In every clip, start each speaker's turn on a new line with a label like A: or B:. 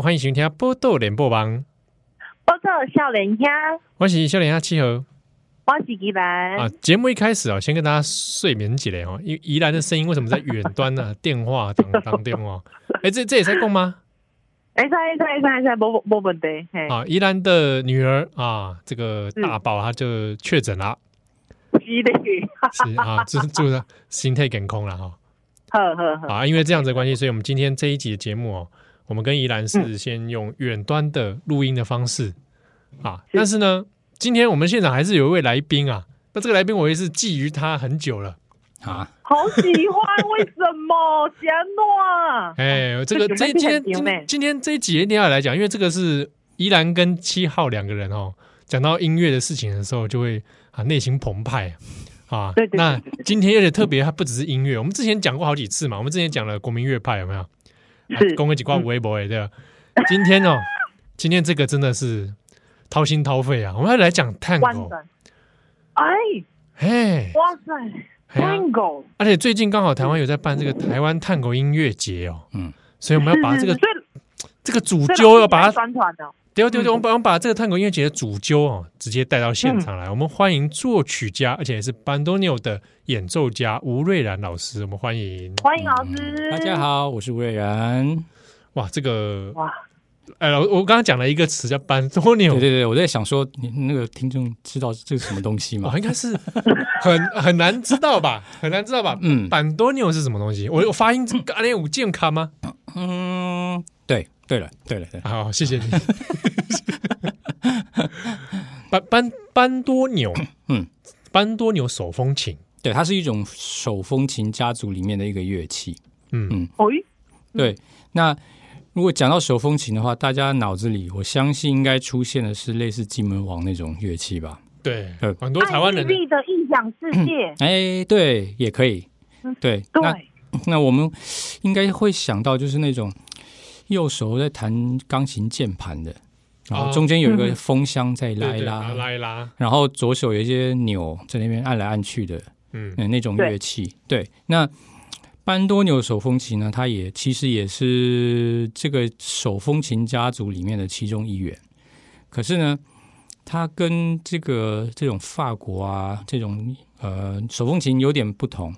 A: 欢迎收听《报道联播网》。
B: 报道少年兄，
A: 我是少年兄七号。
B: 我是宜兰
A: 啊。节目一开始啊，先跟大家睡眠起来哦。宜宜兰的声音为什么在远端呢、啊？电话当当电话。哎，这这也在供吗？
B: 哎，在在在在，没没问题。
A: 啊，宜兰的女儿啊，这个大宝她就确诊了。
B: 是的，
A: 是啊，就是就是心态健空了哈。
B: 呵呵呵。
A: 啊，因为这样子的关系，所以我们今天这一集的节目哦，我们跟宜兰是先用远端的录音的方式啊，但是呢，今天我们现场还是有一位来宾啊。那这个来宾我也是觊觎他很久了啊，
B: 好喜欢，为什么？喜欢
A: 哎，这个 这今天今天今天这一集一定要来讲，因为这个是依兰跟七号两个人哦，讲到音乐的事情的时候，就会啊内心澎湃啊。对对。那今天而且特别，它不只是音乐，我们之前讲过好几次嘛，我们之前讲了国民乐派有没有？是。公会几挂微博对吧？今天哦，今天这个真的是掏心掏肺啊，我们要来讲探戈。
B: 哎，
A: 嘿，
B: 哇塞！探戈，
A: 而且最近刚好台湾有在办这个台湾探戈音乐节哦，嗯，所以我们要把这个 这个主揪要把它宣传的，对对对，我们把我们把这个探戈音乐节的主揪哦，直接带到现场来，我们欢迎作曲家，而且也是班多纽的演奏家吴瑞然老师，我们欢迎，
B: 欢迎老师，
C: 大家好，我是吴瑞然，
A: 哇，这个哇。哎，我我刚刚讲了一个词叫班多纽，
C: 对对对，我在想说，你那个听众知道这是什么东西吗？
A: 哦，应该是很很难知道吧，很难知道吧？嗯，班多纽是什么东西？我我发音这个阿连五健康吗？
C: 嗯，对，对了，对了，对，
A: 好，谢谢你。班班班多纽，嗯，班多纽手风琴，
C: 对，它是一种手风琴家族里面的一个乐器。嗯嗯，
B: 哦，
C: 对，那。如果讲到手风琴的话，大家脑子里我相信应该出现的是类似金门王那种乐器吧？
A: 对，很多台湾人的
B: 印象世界。
C: 哎，对，也可以。对，
B: 对。
C: 那那我们应该会想到就是那种右手在弹钢琴键盘的，然后中间有一个风箱在拉一拉，
A: 拉一拉，
C: 然后左手有一些钮在那边按来按去的，嗯，那种乐器。对，那。班多纽手风琴呢，它也其实也是这个手风琴家族里面的其中一员。可是呢，它跟这个这种法国啊这种呃手风琴有点不同，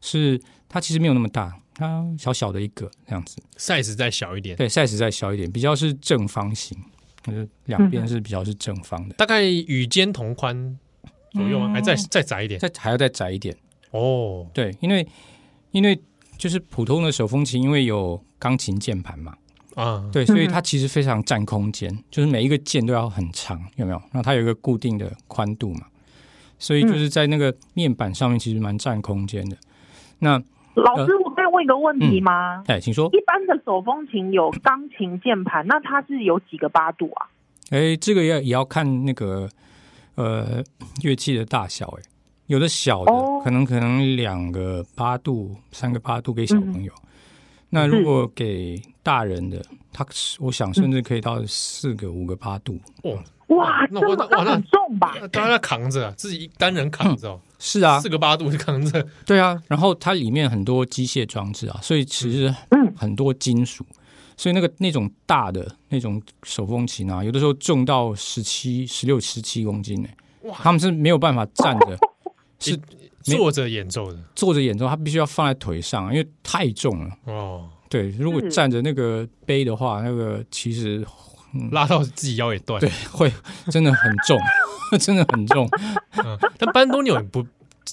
C: 是它其实没有那么大，它小小的一个这样子
A: ，size 再小一点，
C: 对，size 再小一点，比较是正方形，就是两边是比较是正方的，
A: 大概与肩同宽左右，还再再窄一点，
C: 再还要再窄一点
A: 哦。
C: 对，因为因为。就是普通的手风琴，因为有钢琴键盘嘛，啊，对，所以它其实非常占空间，就是每一个键都要很长，有没有？那它有一个固定的宽度嘛，所以就是在那个面板上面其实蛮占空间的。那
B: 老师，我可以问一个问题吗？
C: 哎、嗯，请说。
B: 一般的手风琴有钢琴键盘，那它是有几个八度啊？
C: 哎，这个要也要看那个呃乐器的大小，哎。有的小的、oh. 可能可能两个八度，三个八度给小朋友。嗯、那如果给大人的，他我想甚至可以到四个、五个八度。
A: 哦，
B: 哇，那我那很重吧？
A: 当然要扛着，自己单人扛着、哦
C: 嗯。是啊，
A: 四个八度就扛着。
C: 对啊，然后它里面很多机械装置啊，所以其实很多金属，所以那个那种大的那种手风琴啊，有的时候重到十七、十六、十七公斤呢。哇，他们是没有办法站着。是
A: 坐着演奏的，
C: 坐着演奏，他必须要放在腿上，因为太重了。哦，对，如果站着那个背的话，那个其实、
A: 嗯、拉到自己腰也断，
C: 对，会真的很重，真的很重。
A: 嗯、但班多纽不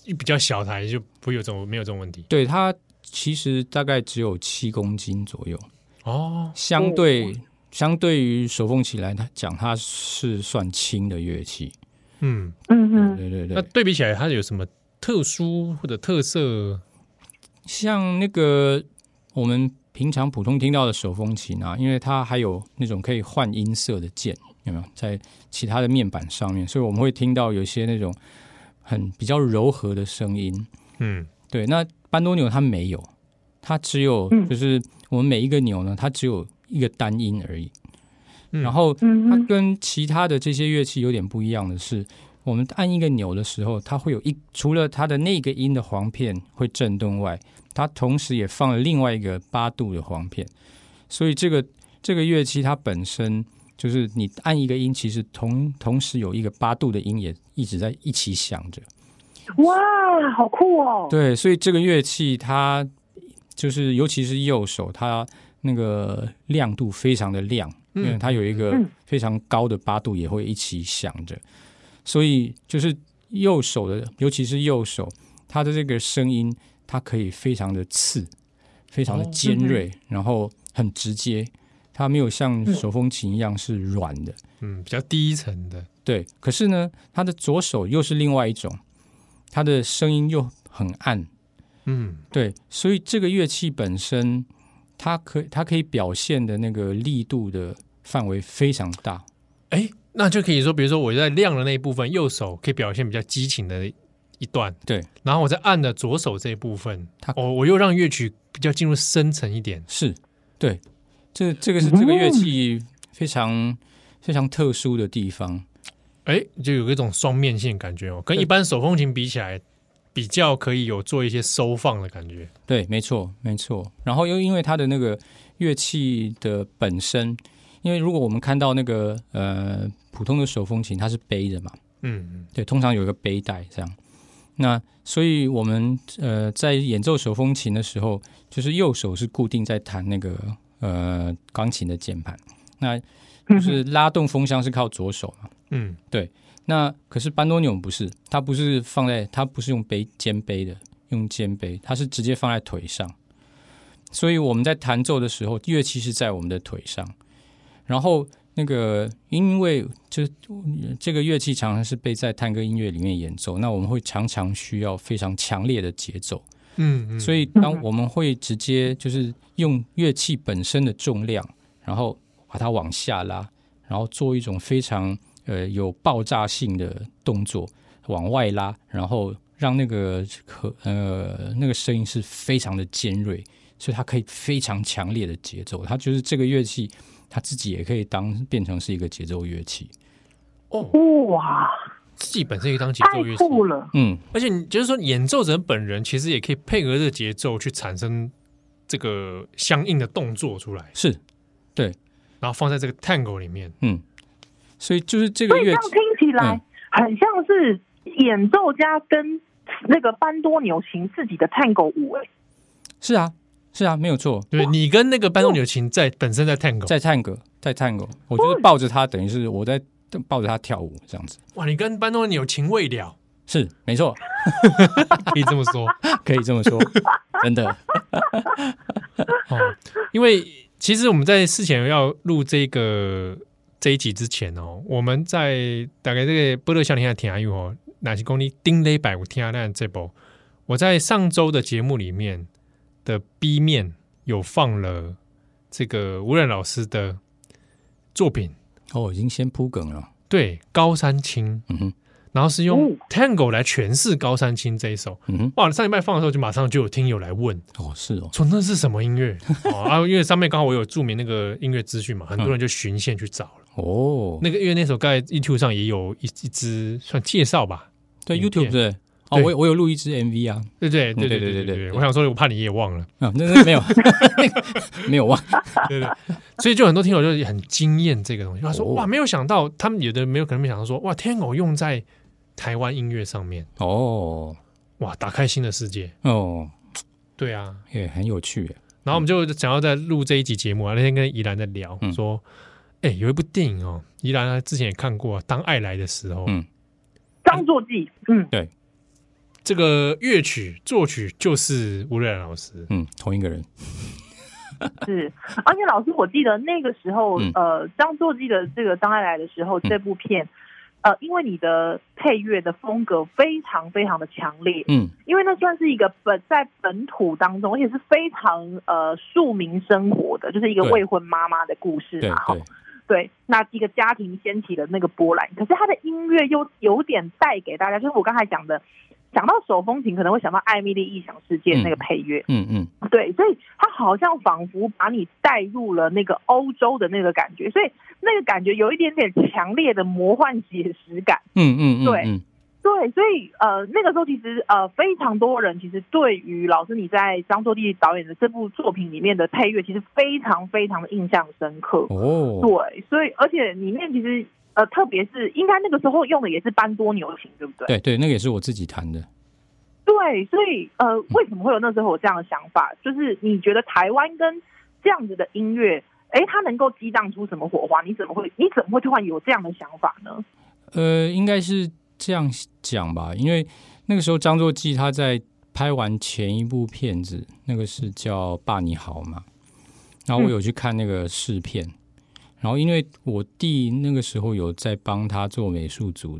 A: 比较小台，就不有这种没有这种问题。
C: 对，它其实大概只有七公斤左右。哦，相对相对于手风琴来讲，它是算轻的乐器。
A: 嗯
B: 嗯嗯，
C: 对对对，
A: 那对比起来，它有什么特殊或者特色？
C: 像那个我们平常普通听到的手风琴啊，因为它还有那种可以换音色的键，有没有在其他的面板上面？所以我们会听到有些那种很比较柔和的声音。嗯，对，那班多纽它没有，它只有就是我们每一个钮呢，它只有一个单音而已。嗯、然后它跟其他的这些乐器有点不一样的是，我们按一个钮的时候，它会有一除了它的那个音的簧片会震动外，它同时也放了另外一个八度的簧片，所以这个这个乐器它本身就是你按一个音，其实同同时有一个八度的音也一直在一起响着。
B: 哇，好酷哦！
C: 对，所以这个乐器它就是尤其是右手，它那个亮度非常的亮。因为它有一个非常高的八度，也会一起响着，嗯、所以就是右手的，尤其是右手，它的这个声音，它可以非常的刺，非常的尖锐，哦、然后很直接，它没有像手风琴一样是软的，
A: 嗯，比较低沉的。
C: 对，可是呢，它的左手又是另外一种，它的声音又很暗，嗯，对，所以这个乐器本身。它可它可以表现的那个力度的范围非常大，
A: 哎，那就可以说，比如说我在亮的那一部分，右手可以表现比较激情的一段，
C: 对，
A: 然后我在按的左手这一部分，它哦，我又让乐曲比较进入深层一点，
C: 是，对，这这个是这个乐器非常、嗯、非常特殊的地方，
A: 哎，就有一种双面性感觉哦，跟一般手风琴比起来。比较可以有做一些收放的感觉，
C: 对，没错，没错。然后又因为它的那个乐器的本身，因为如果我们看到那个呃普通的手风琴，它是背的嘛，嗯嗯，对，通常有一个背带这样。那所以我们呃在演奏手风琴的时候，就是右手是固定在弹那个呃钢琴的键盘，那就是拉动风箱是靠左手嘛，嗯，对。那可是班多纽不是，它不是放在，它不是用背肩背的，用肩背，它是直接放在腿上。所以我们在弹奏的时候，乐器是在我们的腿上。然后那个因为就这个乐器常常是被在探戈音乐里面演奏，那我们会常常需要非常强烈的节奏。嗯，嗯，所以当我们会直接就是用乐器本身的重量，然后把它往下拉，然后做一种非常。呃，有爆炸性的动作往外拉，然后让那个可呃那个声音是非常的尖锐，所以它可以非常强烈的节奏。它就是这个乐器，它自己也可以当变成是一个节奏乐器。
A: 哦哇，自己本身可以当节奏乐器，
B: 了。
A: 嗯，而且你就是说，演奏者本人其实也可以配合这个节奏去产生这个相应的动作出来。
C: 是，对，
A: 然后放在这个 tango 里面，嗯。
C: 所以就是这个乐器，
B: 这样听起来很像是演奏家跟那个班多纽琴自己的探戈舞诶。
C: 是啊，是啊，没有错。
A: 对，你跟那个班多纽琴在本身在探戈，
C: 在探戈，在探戈，我就是抱着他，等于是我在抱着他跳舞这样子。
A: 哇，你跟班多纽琴未了，
C: 是没错，
A: 可以这么说，
C: 可以这么说，真的。
A: 哦，因为其实我们在事前要录这个。这一集之前哦，我们在大概这个波多小天下听下哦，哪些公里丁雷百五听下那这波，我在上周的节目里面的 B 面有放了这个吴任老师的作品
C: 哦，已经先铺梗了，
A: 对，高山青，嗯哼。然后是用 Tango 来诠释高山青这一首，嗯哼，哇！上礼拜放的时候就马上就有听友来问，
C: 哦，是哦，
A: 说那是什么音乐？哦，啊，因为上面刚好我有注明那个音乐资讯嘛，很多人就循线去找了。哦，那个因为那首在 YouTube 上也有一一支算介绍吧，
C: 对 YouTube 对，哦，我我有录一支 MV 啊，
A: 对对对对对对对，我想说我怕你也忘了。
C: 啊，那那没有。没有忘，
A: 对对，所以就很多听友就很惊艳这个东西，他说哇，没有想到他们有的没有可能没想到说哇，Tango 用在台湾音乐上面。哦，哇，打开新的世界。哦，对啊，
C: 也很有趣。
A: 然后我们就想要在录这一集节目啊，那天跟宜兰在聊，说，哎，有一部电影哦，依然之前也看过，当爱来的时候，嗯，
B: 张作骥，嗯，
C: 对，
A: 这个乐曲作曲就是吴冉老师，
C: 嗯，同一个人，
B: 是，而且老师，我记得那个时候，呃，张作骥的这个当爱来的时候，这部片。呃，因为你的配乐的风格非常非常的强烈，嗯，因为那算是一个本在本土当中，而且是非常呃庶民生活的，就是一个未婚妈妈的故事嘛，哈，对，那一个家庭掀起的那个波澜，可是他的音乐又有点带给大家，就是我刚才讲的，讲到手风琴，可能会想到《艾米丽异想世界》那个配乐，
C: 嗯嗯，
B: 嗯，对，所以他好像仿佛把你带入了那个欧洲的那个感觉，所以那个感觉有一点点强烈的魔幻写实感，
C: 嗯嗯，嗯
B: 对，对，所以呃，那个时候其实呃，非常多人其实对于老师你在张作弟导演的这部作品里面的配乐，其实非常非常的印象深刻
C: 哦，
B: 对，所以而且里面其实。呃，特别是应该那个时候用的也是班多牛琴，对不对？
C: 对对，那个也是我自己弹的。
B: 对，所以呃，为什么会有那时候有这样的想法？就是你觉得台湾跟这样子的音乐，哎，它能够激荡出什么火花？你怎么会你怎么会突然有这样的想法呢？
C: 呃，应该是这样讲吧，因为那个时候张作骥他在拍完前一部片子，那个是叫《爸你好》嘛，然后我有去看那个试片。然后，因为我弟那个时候有在帮他做美术组，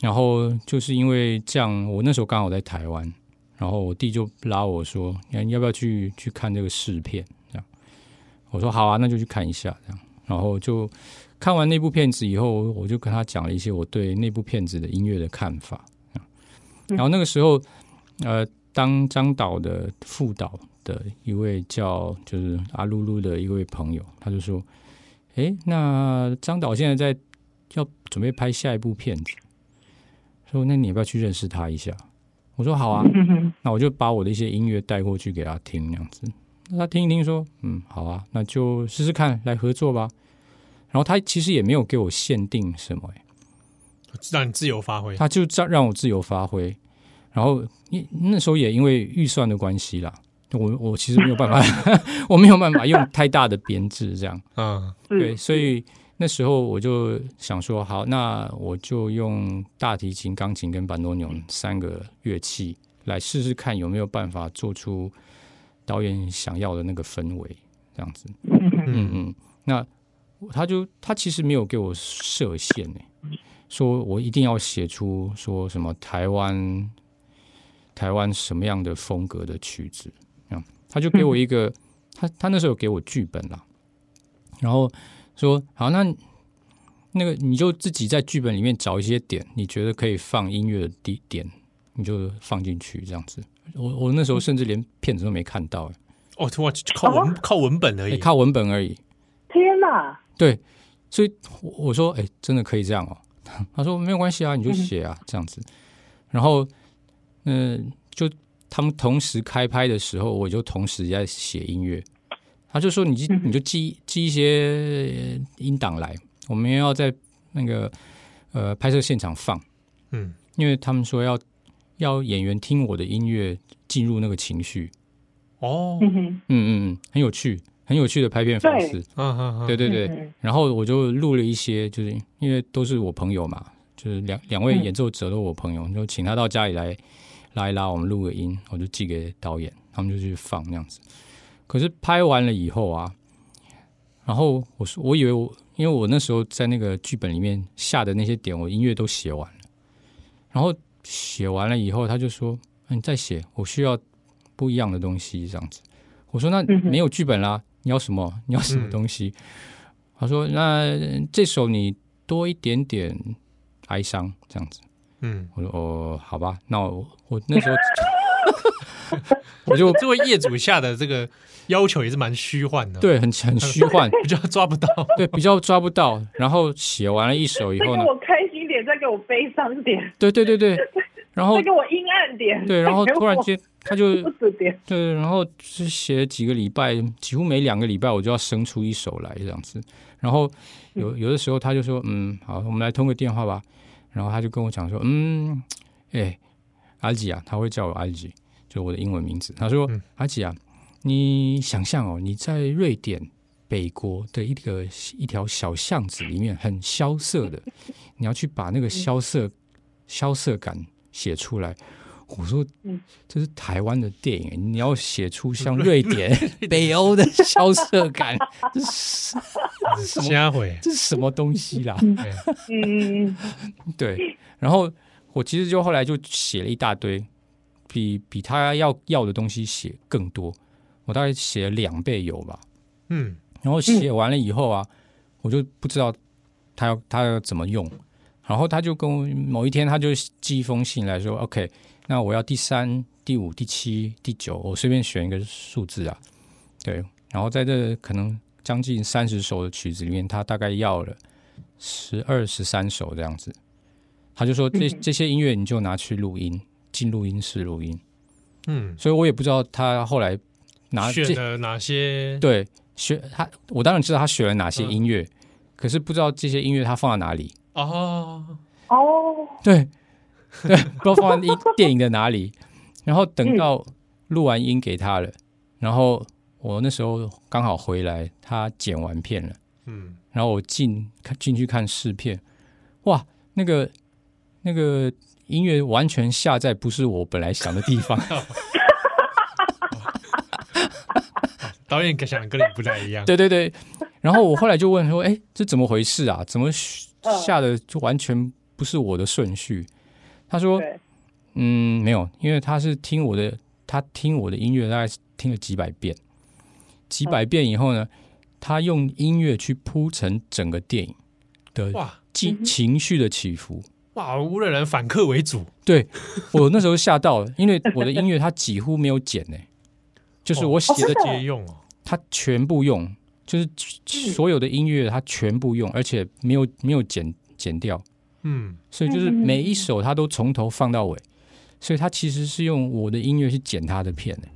C: 然后就是因为这样，我那时候刚好在台湾，然后我弟就拉我说：“你要不要去去看这个试片？”这样，我说：“好啊，那就去看一下。”这样，然后就看完那部片子以后，我就跟他讲了一些我对那部片子的音乐的看法。然后那个时候，呃，当张导的副导的一位叫就是阿露露的一位朋友，他就说。哎，那张导现在在要准备拍下一部片子，说那你要不要去认识他一下？我说好啊，那我就把我的一些音乐带过去给他听，那样子，那他听一听说，嗯，好啊，那就试试看来合作吧。然后他其实也没有给我限定什么，哎，
A: 让你自由发挥，
C: 他就让让我自由发挥。然后那那时候也因为预算的关系啦。我我其实没有办法，我没有办法用太大的编制这样，
A: 嗯，
C: 对，所以那时候我就想说，好，那我就用大提琴、钢琴跟班多牛三个乐器来试试看有没有办法做出导演想要的那个氛围，这样子，嗯嗯，那他就他其实没有给我设限呢，说我一定要写出说什么台湾台湾什么样的风格的曲子。他就给我一个，他他那时候有给我剧本了，然后说好，那那个你就自己在剧本里面找一些点，你觉得可以放音乐的地点，你就放进去这样子。我我那时候甚至连片子都没看到，哎，
A: 哦，我靠文靠文本而已，
C: 靠文本而已。
B: 天哪！
C: 对，所以我说，哎，真的可以这样哦。他说没有关系啊，你就写啊，这样子。然后，嗯，就。他们同时开拍的时候，我就同时在写音乐。他就说：“你记，你就记记一些音档来，我们要在那个呃拍摄现场放。”
A: 嗯，
C: 因为他们说要要演员听我的音乐进入那个情绪。
A: 哦，
C: 嗯嗯嗯，很有趣，很有趣的拍片方式。
A: 嗯嗯嗯，
C: 对对对。然后我就录了一些，就是因为都是我朋友嘛，就是两两位演奏者都是我朋友，就请他到家里来。拉一拉，我们录个音，我就寄给导演，他们就去放那样子。可是拍完了以后啊，然后我说，我以为我，因为我那时候在那个剧本里面下的那些点，我音乐都写完了。然后写完了以后，他就说：“你再写，我需要不一样的东西。”这样子，我说：“那没有剧本啦，你要什么？你要什么东西？”他说：“那这首你多一点点哀伤，这样子。”
A: 嗯，
C: 我说哦，好吧，那我我那时候我就
A: 这位业主下的这个要求也是蛮虚幻的，
C: 对，很很虚幻，
A: 比较抓不到，
C: 对，比较抓不到。然后写完了一首以后呢，
B: 再给我开心点，再给我悲伤点，
C: 对对对对，然后
B: 再给我阴暗点，
C: 对，然后 突然间他就
B: 点
C: 对，然后是写了几个礼拜，几乎每两个礼拜我就要生出一首来这样子。然后有有的时候他就说，嗯，好，我们来通个电话吧。然后他就跟我讲说：“嗯，哎，阿吉啊，他会叫我阿吉，就我的英文名字。他说：‘嗯、阿吉啊，你想象哦，你在瑞典北国的一个一条小巷子里面，很萧瑟的，你要去把那个萧瑟萧瑟感写出来。’我说：‘这是台湾的电影，你要写出 像瑞典北欧的萧瑟感，这是
A: 什么鬼？
C: 这是什么东西啦？’
B: 嗯。”
C: 对，然后我其实就后来就写了一大堆，比比他要要的东西写更多，我大概写了两倍有吧。
A: 嗯，
C: 然后写完了以后啊，我就不知道他要他要怎么用，然后他就跟我某一天他就寄一封信来说：“OK，那我要第三、第五、第七、第九，我随便选一个数字啊。”对，然后在这可能将近三十首的曲子里面，他大概要了十二、十三首这样子。他就说：“这这些音乐你就拿去录音，进录音室录音。”嗯，所以我也不知道他后来拿
A: 选了哪些。
C: 对，选他，我当然知道他选了哪些音乐，嗯、可是不知道这些音乐他放在哪里。
B: 哦哦，
C: 对 对，不知道放在电影的哪里。然后等到录完音给他了，嗯、然后我那时候刚好回来，他剪完片了。嗯，然后我进看进去看试片，哇，那个那个音乐完全下在不是我本来想的地方。
A: 导演想跟你不太一样。
C: 对对对，然后我后来就问说：“哎，这怎么回事啊？怎么？”下的就完全不是我的顺序。他说：“嗯，没有，因为他是听我的，他听我的音乐大概听了几百遍，几百遍以后呢，他用音乐去铺成整个电影的哇。情情绪的起伏。
A: 哇，乌瑞然反客为主，
C: 对我那时候吓到了，因为我的音乐他几乎没有剪呢，就是我写的
A: 接用哦，
C: 他全部用。”就是所有的音乐，他全部用，而且没有没有剪剪掉，嗯，所以就是每一首他都从头放到尾，所以他其实是用我的音乐去剪他的片呢。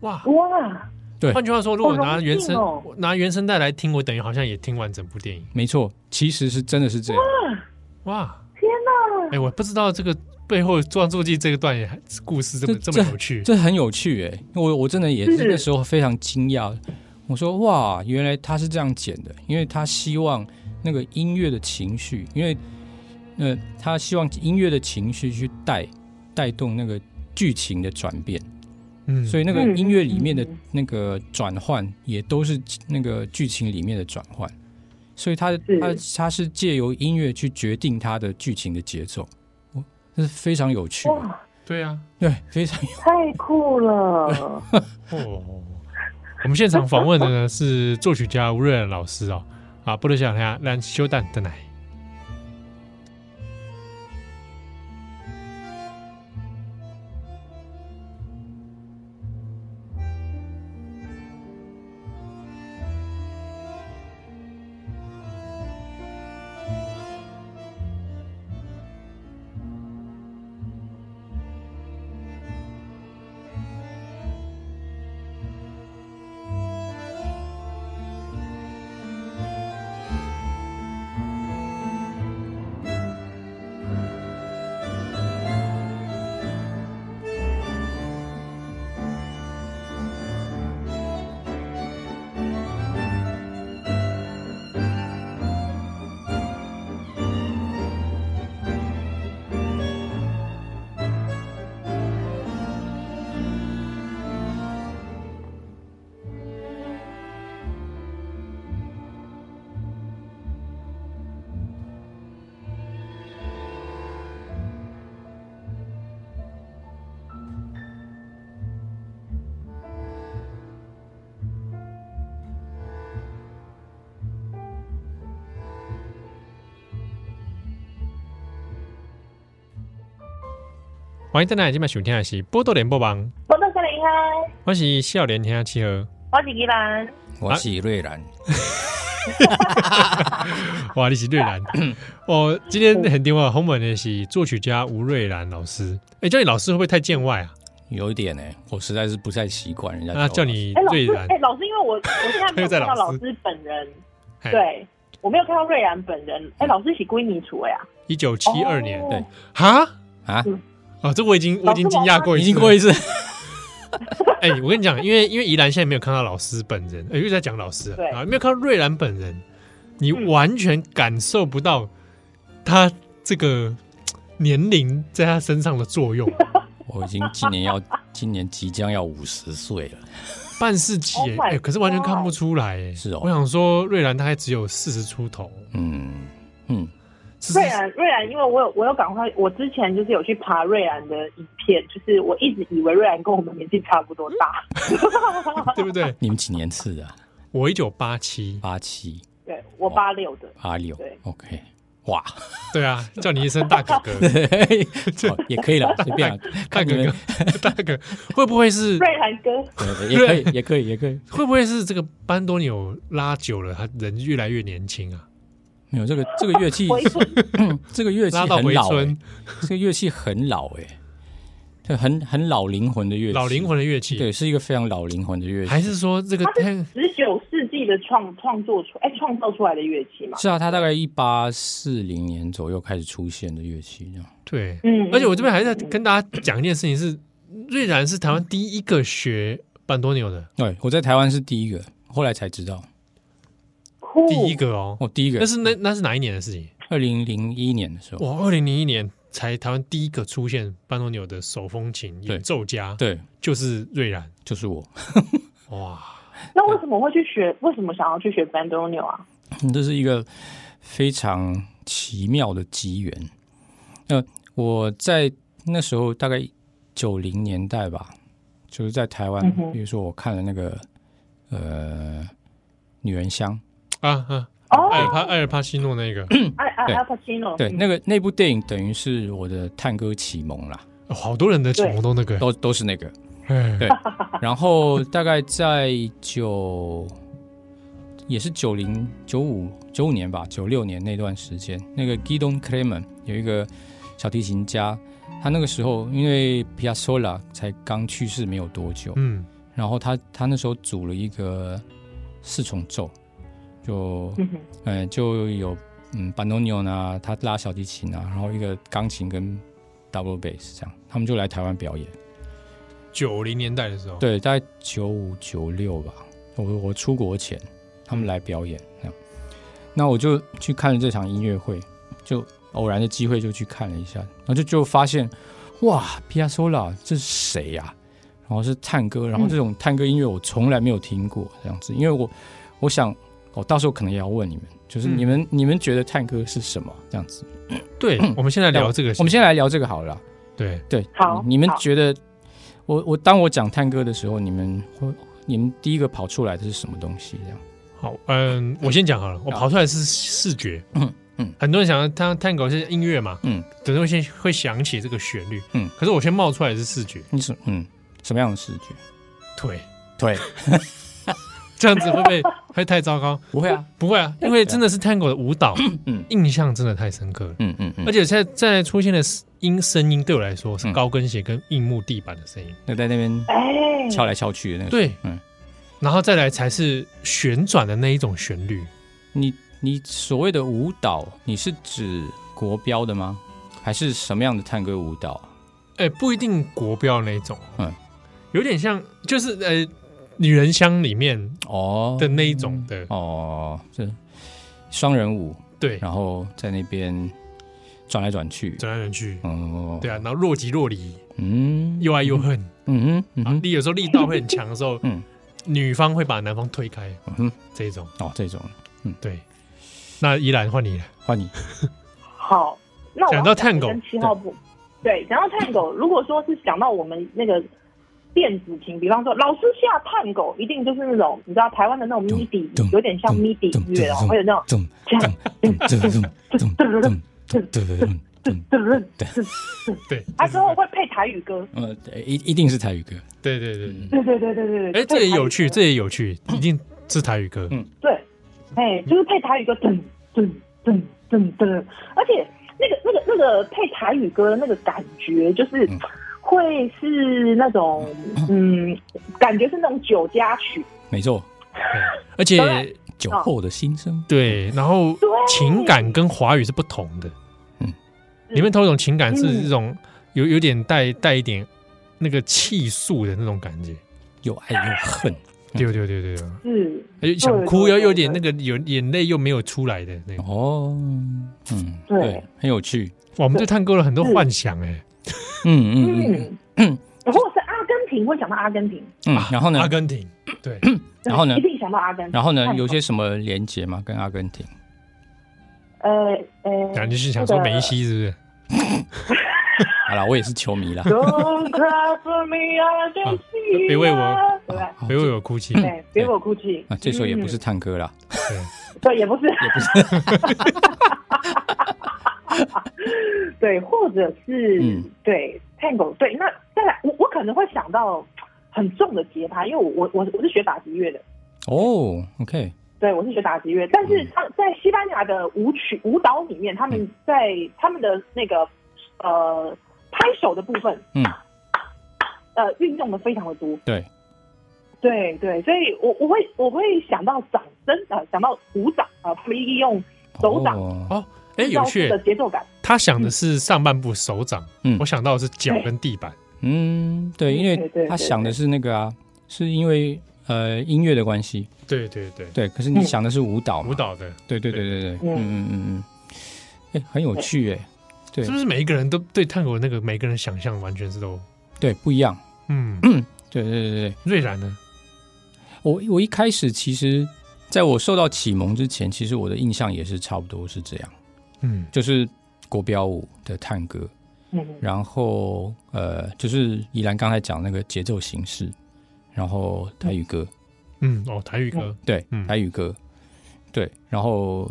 A: 哇哇！对，换句话说，如果拿原声拿原声带来听，我等于好像也听完整部电影。
C: 没错，其实是真的是这样。
A: 哇！
B: 天哪！
A: 哎，我不知道这个背后《创作记》这个段也故事这么这么有趣，
C: 这很有趣哎！我我真的也是那时候非常惊讶。我说哇，原来他是这样剪的，因为他希望那个音乐的情绪，因为呃，他希望音乐的情绪去带带动那个剧情的转变，嗯，所以那个音乐里面的那个转换也都是那个剧情里面的转换，所以他他他是借由音乐去决定他的剧情的节奏，哦，这是非常有趣。
A: 的，对啊，
C: 对，非常有趣，
B: 太酷了，
A: 哦。我们现场访问的呢是作曲家吴瑞仁老师哦，啊，不能想他让修蛋的奶。迎大家今晚收听的是《波多连播榜》，
B: 波多少年嗨，
A: 我是少年听七号，
B: 我是依兰，
C: 我是瑞兰。
A: 哇，你是瑞兰！哦，今天很电话红本的是作曲家吴瑞兰老师。哎，叫你老师会不会太见外啊？
C: 有一点呢，我实在是不太习惯人家
A: 那叫你瑞然。
B: 哎，老师，因为我我现在没有看到老师本人，对我没有看到瑞然本人。哎，老师是归你处呀？
A: 一九七二年，对，哈啊。哦，这我已经我已经惊讶过，
C: 已经过一次。
A: 哎、欸，我跟你讲，因为因为宜兰现在没有看到老师本人，哎、欸，又在讲老师啊，没有看到瑞兰本人，你完全感受不到他这个年龄在他身上的作用。
C: 我已经今年要今年即将要五十岁了，
A: 半世纪哎、欸，可是完全看不出来哎、欸，
C: 是哦。
A: 我想说，瑞兰大概只有四十出头，嗯
B: 嗯。瑞然，瑞然，因为我有我有赶快，我之前就是有去爬瑞然的影片，就是我一直以为瑞然跟我们年纪差不多大，
A: 对不对？
C: 你们几年次的？
A: 我一九八七，
C: 八七，
B: 对我八六的，
C: 八六，
B: 对
C: ，OK，哇，
A: 对啊，叫你一声大哥哥，
C: 也可以了，随便
A: 大哥哥，大哥会不会是？
B: 瑞涵哥？
C: 也可以，也可以，也可以。
A: 会不会是这个班多纽拉久了，他人越来越年轻啊？
C: 没有这个这个乐器，这个乐器很老，这个乐器很老哎。很很老灵魂的乐器，
A: 老灵魂的乐器，
C: 对，是一个非常老灵魂的乐器。
A: 还是说这个
B: 它是十九世纪的创创作出，哎，创造出来的乐器嘛？
C: 是啊，它大概一八四零年左右开始出现的乐器，这样。
A: 对，嗯。而且我这边还在跟大家讲一件事情是，是瑞然是台湾第一个学班多牛的。
C: 对，我在台湾是第一个，后来才知道。
A: 第一个哦，
C: 哦，第一个。
A: 那是那那是哪一年的事情？
C: 二零零一年的时候。
A: 哇，二零零一年。才台湾第一个出现班多纽的手风琴演奏家，
C: 对，
A: 就是瑞然，
C: 就是我。
A: 哇，
B: 那为什么会去学？为什么想要去学班多纽啊？
C: 这是一个非常奇妙的机缘。那我在那时候大概九零年代吧，就是在台湾，嗯、比如说我看了那个呃女人香
A: 啊啊。哦。艾尔帕艾尔帕西诺那个，
B: 艾艾尔帕西诺，
C: 对，那个那部电影等于是我的探戈启蒙啦。
A: 好多人的启蒙都那个，
C: 都都是那个，对。然后大概在九，也是九零九五九五年吧，九六年那段时间，那个 Gidon Kremen 有一个小提琴家，他那个时候因为 Piazzolla 才刚去世没有多久，嗯，然后他他那时候组了一个四重奏。就嗯，嗯，就有嗯，班多纽呢，他拉小提琴啊，然后一个钢琴跟 double bass 这样，他们就来台湾表演。
A: 九零年代的时候，
C: 对，大概九五九六吧。我我出国前，他们来表演这样，那我就去看了这场音乐会，就偶然的机会就去看了一下，然后就就发现，哇，，pia sola 这是谁呀？然后是探戈，然后这种探戈音乐我从来没有听过这样子，因为我我想。我到时候可能也要问你们，就是你们、嗯、你们觉得探戈是什么这样子？
A: 对，我们现在聊这个，
C: 我们先来聊这个好了。对对，
B: 好，
C: 你们觉得我我当我讲探戈的时候，你们会你们第一个跑出来的是什么东西？这样？
A: 好，嗯，我先讲好了，我跑出来是视觉，嗯嗯，很多人想要探探戈是音乐嘛，嗯，等会先会想起这个旋律，嗯，可是我先冒出来的是视觉，
C: 你是嗯什么样的视觉？
A: 腿
C: 腿。
A: 这样子会不会会太糟糕？
C: 不会啊，
A: 不会啊，因为真的是探戈的舞蹈，嗯，印象真的太深刻了，嗯嗯嗯，而且在在出现的音声音对我来说是高跟鞋跟硬木地板的声音，
C: 那在那边敲来敲去的那个，
A: 对，嗯，然后再来才是旋转的那一种旋律。
C: 你你所谓的舞蹈，你是指国标的吗？还是什么样的探戈舞蹈？
A: 哎，不一定国标那种，嗯，有点像，就是呃。女人香里面哦。的那一种的。
C: 哦，是双人舞
A: 对，
C: 然后在那边转来转去，
A: 转来转去，哦，对啊，然后若即若离，嗯，又爱又恨，嗯嗯，你有时候力道会很强的时候，嗯，女方会把男方推开，嗯，这种。
C: 哦，这种，嗯，
A: 对，那依然换你了，
C: 换你，
B: 好，那
A: 讲到探狗
B: 七号步，对，讲到探狗，如果说是讲到我们那个。电子琴，比方说老师下探狗，一定就是那种你知道台湾的那种 MIDI，有点像 MIDI 音乐哦，会有那种这样，
A: 对，
B: 他之后会配台语歌，
C: 呃，一一定是台语歌，
A: 对对对。
B: 对对对对对，
A: 哎，这也有趣，这也有趣，一定是台语歌，
B: 嗯，对，哎，就是配台语歌，噔噔噔噔噔，而且那个那个那个配台语歌的那个感觉就是。会是那种嗯，感觉是那种酒家曲，
C: 没错，而且酒后的心声，
A: 对，然后情感跟华语是不同的，嗯，里面透一种情感是这种有有点带带一点那个气诉的那种感觉，
C: 又爱又恨，
A: 对对对对对，想哭又有点那个有眼泪又没有出来的那种，哦，
C: 嗯，对，很有趣，
A: 我们对探戈了很多幻想，哎。嗯
B: 嗯嗯，如果是阿根廷，会想到阿根廷。
C: 嗯，然后呢？
A: 阿根廷，对，
C: 然后呢？
B: 一定想到阿根廷。
C: 然后呢？有些什么连结吗？跟阿根廷？
B: 呃呃，
A: 感觉是想说梅西是不是？
C: 好了，我也是球迷了。
B: 别
A: 为我，别为我哭泣，
B: 对，别为我哭泣。
C: 啊，这首也不是探戈了，
B: 对，对，也不是，也不是。对，或者是、嗯、对 Tango，对，那再来，我我可能会想到很重的节拍，因为我我我我是学打击乐的。
C: 哦，OK，
B: 对，我是学打击乐，但是他在西班牙的舞曲舞蹈里面，他们在他们的那个呃拍手的部分，嗯，呃，运用的非常的多。
C: 对。
B: 对对，所以我我会我会想到掌声啊，想到鼓掌啊，他们利用手掌
A: 哦，哎，有趣
B: 的节奏感。
A: 他想的是上半部手掌，嗯，我想到的是脚跟地板，
C: 嗯，对，因为他想的是那个啊，是因为呃音乐的关系，
A: 对对对
C: 对，可是你想的是舞蹈，
A: 舞蹈的，
C: 对对对对对，嗯嗯。嗯嗯，哎，很有趣哎，对，
A: 是不是每一个人都对探戈那个每个人想象完全是都
C: 对不一样？嗯嗯，对对对对，
A: 瑞然呢？
C: 我我一开始其实，在我受到启蒙之前，其实我的印象也是差不多是这样，嗯，就是国标舞的探戈，嗯，然后呃，就是依兰刚才讲那个节奏形式，然后台语歌，
A: 嗯，哦，台语歌，
C: 对，台语歌，对，然后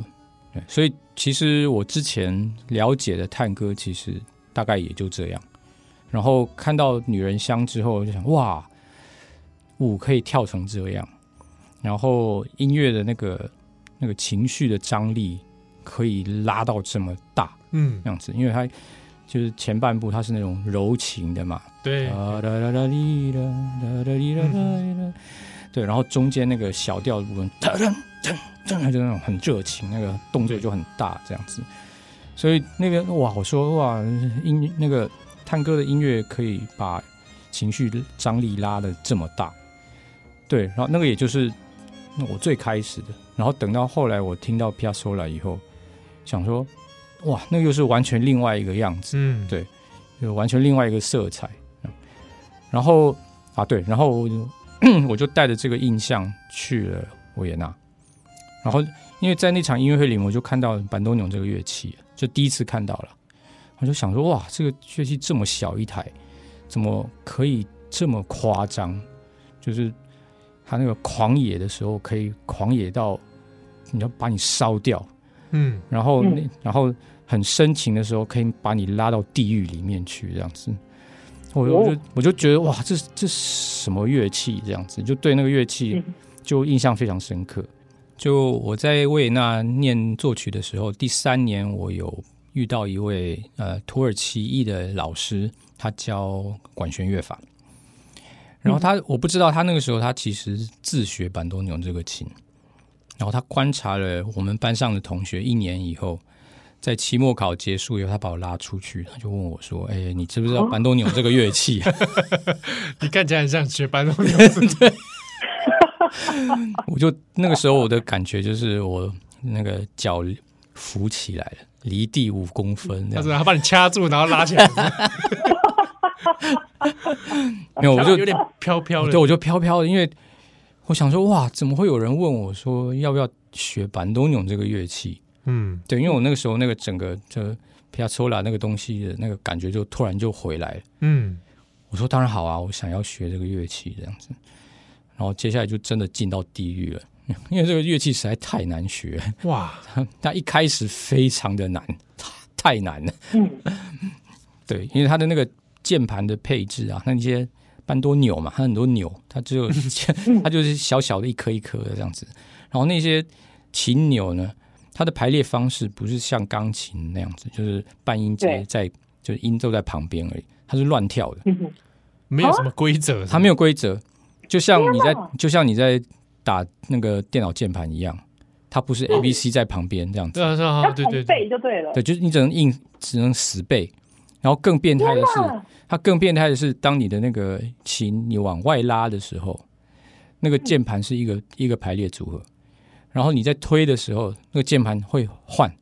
C: 对，所以其实我之前了解的探戈，其实大概也就这样，然后看到女人香之后，就想哇。舞可以跳成这样，然后音乐的那个那个情绪的张力可以拉到这么大，嗯，这样子，因为它就是前半部它是那种柔情的嘛，
A: 对，
C: 对，然后中间那个小调的部分，噔噔噔，噔，就那种很热情，那个动作就很大，这样子，所以那边哇，我说哇，音那个探戈的音乐可以把情绪张力拉的这么大。对，然后那个也就是我最开始的，然后等到后来我听到皮亚佐拉以后，想说，哇，那又是完全另外一个样子，嗯，对，就完全另外一个色彩。然后啊，对，然后我就，我就带着这个印象去了维也纳，然后因为在那场音乐会里面，我就看到板多纽这个乐器，就第一次看到了，我就想说，哇，这个乐器这么小一台，怎么可以这么夸张？就是。他那个狂野的时候，可以狂野到你要把你烧掉，嗯，然后那然后很深情的时候，可以把你拉到地狱里面去，这样子。我我就我就觉得哇，这这什么乐器？这样子就对那个乐器就印象非常深刻。就我在维也纳念作曲的时候，第三年我有遇到一位呃土耳其裔的老师，他教管弦乐法。然后他，我不知道他那个时候他其实自学板多牛这个琴，然后他观察了我们班上的同学一年以后，在期末考结束以后，他把我拉出去，他就问我说：“哎，你知不知道班多纽这个乐器？”
A: 你看起来很像学班多纽。对，
C: 我就那个时候我的感觉就是我那个脚浮起来了，离地五公分，
A: 他说他把你掐住，然后拉起来。
C: 没有，我就
A: 有点飘飘的。
C: 对，我就飘飘的，因为我想说，哇，怎么会有人问我说要不要学板多纽这个乐器？嗯，对，因为我那个时候那个整个这皮亚佐拉那个东西的那个感觉就突然就回来了。嗯，我说当然好啊，我想要学这个乐器这样子。然后接下来就真的进到地狱了，因为这个乐器实在太难学。哇，它一开始非常的难，太难了。嗯，对，因为它的那个。键盘的配置啊，那些班多纽嘛，它很多钮，它只有它就是小小的一颗一颗的这样子。然后那些琴钮呢，它的排列方式不是像钢琴那样子，就是半音阶在，就是音奏在旁边而已，它是乱跳的，
A: 没有什么规则，
C: 它没有规则，就像你在就像你在打那个电脑键盘一样，它不是 A B C 在旁边这样子，
A: 对对对对，
B: 背就对了，
C: 对，就是你只能硬只能死背。然后更变态的是，它更变态的是，当你的那个琴你往外拉的时候，那个键盘是一个一个排列组合，然后你在推的时候，那个键盘会换。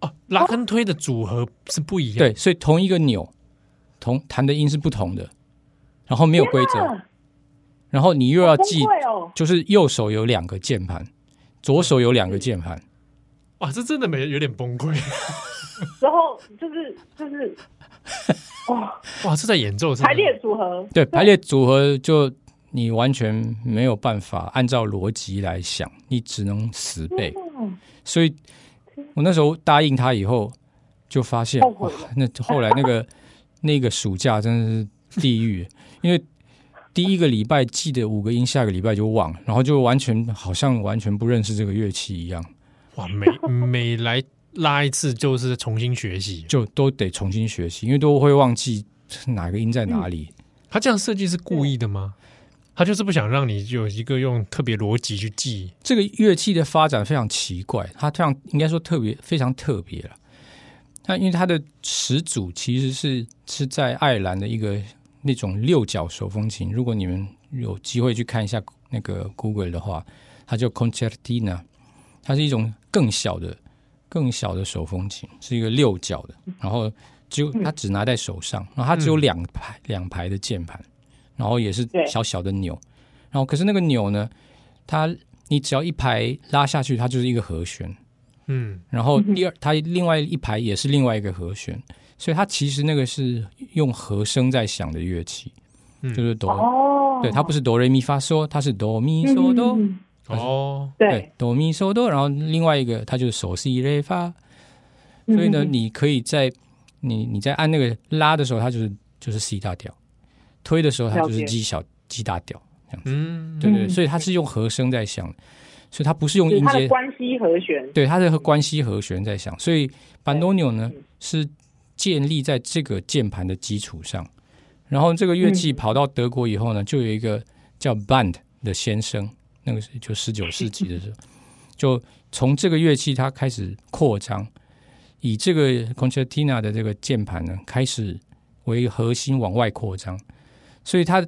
A: 哦，拉跟推的组合是不一样。
C: 对，所以同一个钮，同弹的音是不同的，然后没有规则，然后你又要记，就是右手有两个键盘，左手有两个键盘。
A: 哇，这真的没有点崩溃。
B: 然后就是就是，
A: 哇哇，这在演奏
B: 排列组合，
C: 对排列组合，就你完全没有办法按照逻辑来想，你只能死背。所以我那时候答应他以后，就发现哇，那后来那个 那个暑假真的是地狱，因为第一个礼拜记得五个音，下个礼拜就忘了，然后就完全好像完全不认识这个乐器一样。
A: 哇，每 每来拉一次就是重新学习，
C: 就都得重新学习，因为都会忘记哪个音在哪里。嗯、
A: 他这样设计是故意的吗？他就是不想让你有一个用特别逻辑去记。
C: 这个乐器的发展非常奇怪，它这样应该说特别非常特别了。那因为它的始祖其实是是在爱尔兰的一个那种六角手风琴。如果你们有机会去看一下那个 Google 的话，它叫 Concertina，它是一种更小的、更小的手风琴，是一个六角的，然后就它只拿在手上，然后它只有两排、嗯、两排的键盘，然后也是小小的钮，然后可是那个钮呢，它你只要一排拉下去，它就是一个和弦。嗯，然后第二，它另外一排也是另外一个和弦，所以它其实那个是用和声在响的乐器，嗯、就是哆，哦、对，它不是哆来咪发嗦，它是哆咪嗦哆，哦，对，哆咪嗦哆，然后另外一个它就是嗦西来发，所以呢，你可以在你你在按那个拉的时候，它就是就是 C 大调，推的时候它就是 G 小 G 大调这样子，嗯，对对，所以它是用和声在响。所以它不是用音阶，
B: 关系和弦，
C: 对，它是和关系和弦在响。所以班多纽呢是建立在这个键盘的基础上。然后这个乐器跑到德国以后呢，就有一个叫 Band 的先生，那个是就十九世纪的时候，就从这个乐器它开始扩张，以这个 Concertina 的这个键盘呢开始为核心往外扩张。所以他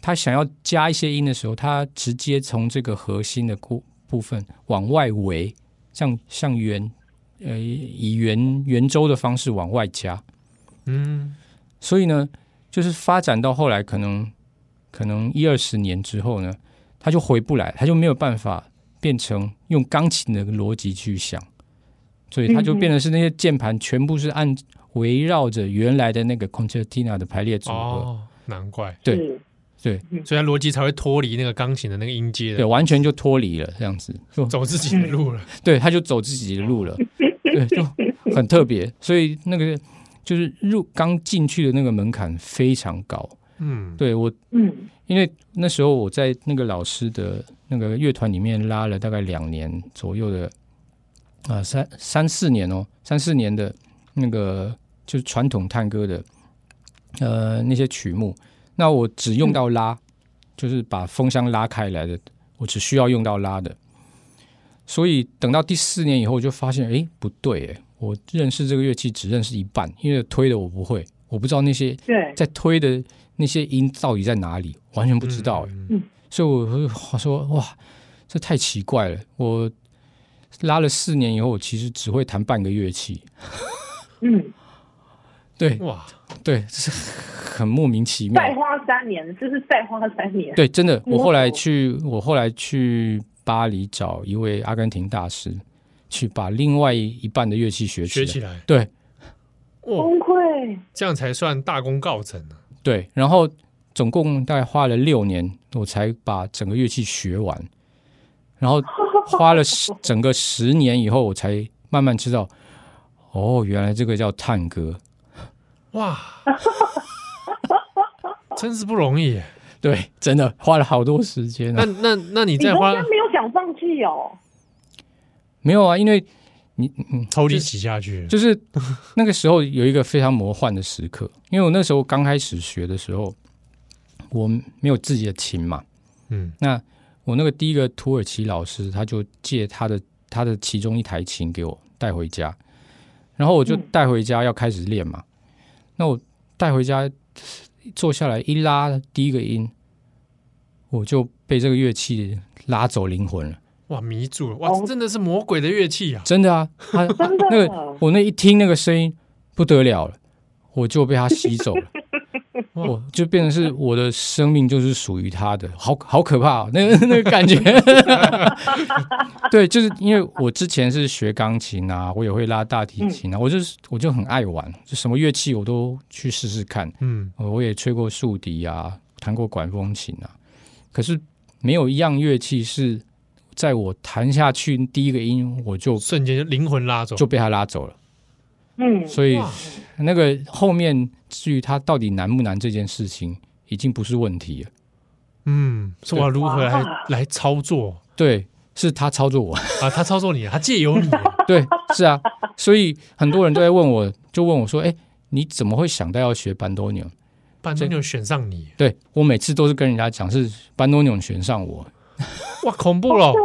C: 他想要加一些音的时候，他直接从这个核心的部部分往外围，像像圆，呃，以圆圆周的方式往外加，嗯，所以呢，就是发展到后来，可能可能一二十年之后呢，他就回不来，他就没有办法变成用钢琴的逻辑去想，所以他就变成是那些键盘全部是按围绕着原来的那个 concertina 的排列组合，
A: 哦，难怪，
C: 对。对，
A: 所以它逻辑才会脱离那个钢琴的那个音阶，
C: 对，完全就脱离了这样子，
A: 走自己的路了。
C: 对，他就走自己的路了，对，就很特别。所以那个就是入刚进去的那个门槛非常高。嗯，对我，嗯，因为那时候我在那个老师的那个乐团里面拉了大概两年左右的，啊、呃，三三四年哦，三四年的那个就是传统探戈的，呃，那些曲目。那我只用到拉，嗯、就是把风箱拉开来的，我只需要用到拉的。所以等到第四年以后，我就发现，哎，不对，哎，我认识这个乐器只认识一半，因为推的我不会，我不知道那些在推的那些音到底在哪里，完全不知道。嗯，所以我我说，哇，这太奇怪了。我拉了四年以后，我其实只会弹半个乐器。嗯。对，哇，对，这是很莫名其妙。
B: 再花三年，这是再花三年。
C: 对，真的，我后来去，我后来去巴黎找一位阿根廷大师，去把另外一半的乐器学起来。学起来，对，
B: 崩溃，
A: 这样才算大功告成呢。
C: 对，然后总共大概花了六年，我才把整个乐器学完。然后花了十 整个十年以后，我才慢慢知道，哦，原来这个叫探戈。哇，
A: 真是不容易，
C: 对，真的花了好多时间。
A: 那那那你再花，
B: 你没有想放弃哦？
C: 没有啊，因为你嗯，
A: 抽离起下去，
C: 就是那个时候有一个非常魔幻的时刻。因为我那时候刚开始学的时候，我没有自己的琴嘛，嗯，那我那个第一个土耳其老师，他就借他的他的其中一台琴给我带回家，然后我就带回家要开始练嘛。那我带回家，坐下来一拉第一个音，我就被这个乐器拉走灵魂了。
A: 哇，迷住了！哇，这真的是魔鬼的乐器啊！
C: 真的啊，他 那个我那一听那个声音不得了了，我就被他吸走了。我就变成是我的生命就是属于他的，好好可怕哦，那个那个感觉。对，就是因为我之前是学钢琴啊，我也会拉大提琴啊，我就是我就很爱玩，就什么乐器我都去试试看。嗯，我也吹过竖笛啊，弹过管风琴啊，可是没有一样乐器是在我弹下去第一个音，我就
A: 瞬间就灵魂拉走，
C: 就被他拉走了。嗯，所以那个后面至于他到底难不难这件事情，已经不是问题了。
A: 嗯，说我如何来来操作？
C: 对，是他操作我
A: 啊，他操作你，他借由你。
C: 对，是啊，所以很多人都在问我，就问我说：“哎，你怎么会想到要学班多纽？
A: 班多纽选上你？”
C: 对，我每次都是跟人家讲，是班多纽选上我。
A: 哇，恐怖了！
B: 可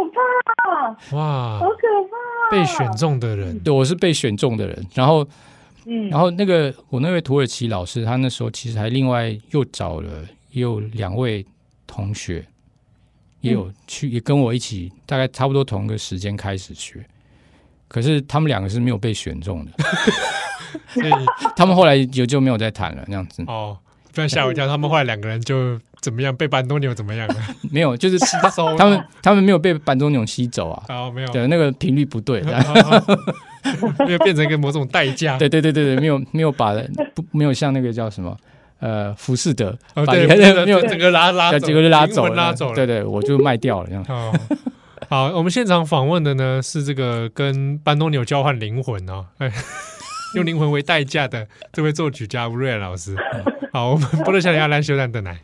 B: 怕！
A: 哇，
B: 好可怕！
A: 被选中的人，
C: 对，我是被选中的人。然后，嗯，然后那个我那位土耳其老师，他那时候其实还另外又找了，也有两位。同学也有去，也跟我一起，大概差不多同一个时间开始学，可是他们两个是没有被选中的，所以他们后来也就没有再谈了，那样子。
A: 哦，不然吓我一跳，他们后来两个人就怎么样？被班多纽怎么样？
C: 没有，就是 吸收他们，他们没有被班多纽吸走啊。
A: 哦，没有，
C: 对，那个频率不对，
A: 没有 变成一个某种代价。
C: 对对对对对，没有没有把不没有像那个叫什么。呃，浮士德，
A: 哦、对，没有整个拉拉走，
C: 整个拉走了，
A: 拉走了。
C: 对对，我就卖掉了这样。
A: 哦、好，我们现场访问的呢是这个跟班多纽交换灵魂哦，哎，用灵魂为代价的这位作曲家吴瑞老师。好，我们波多少年来修蛋的来。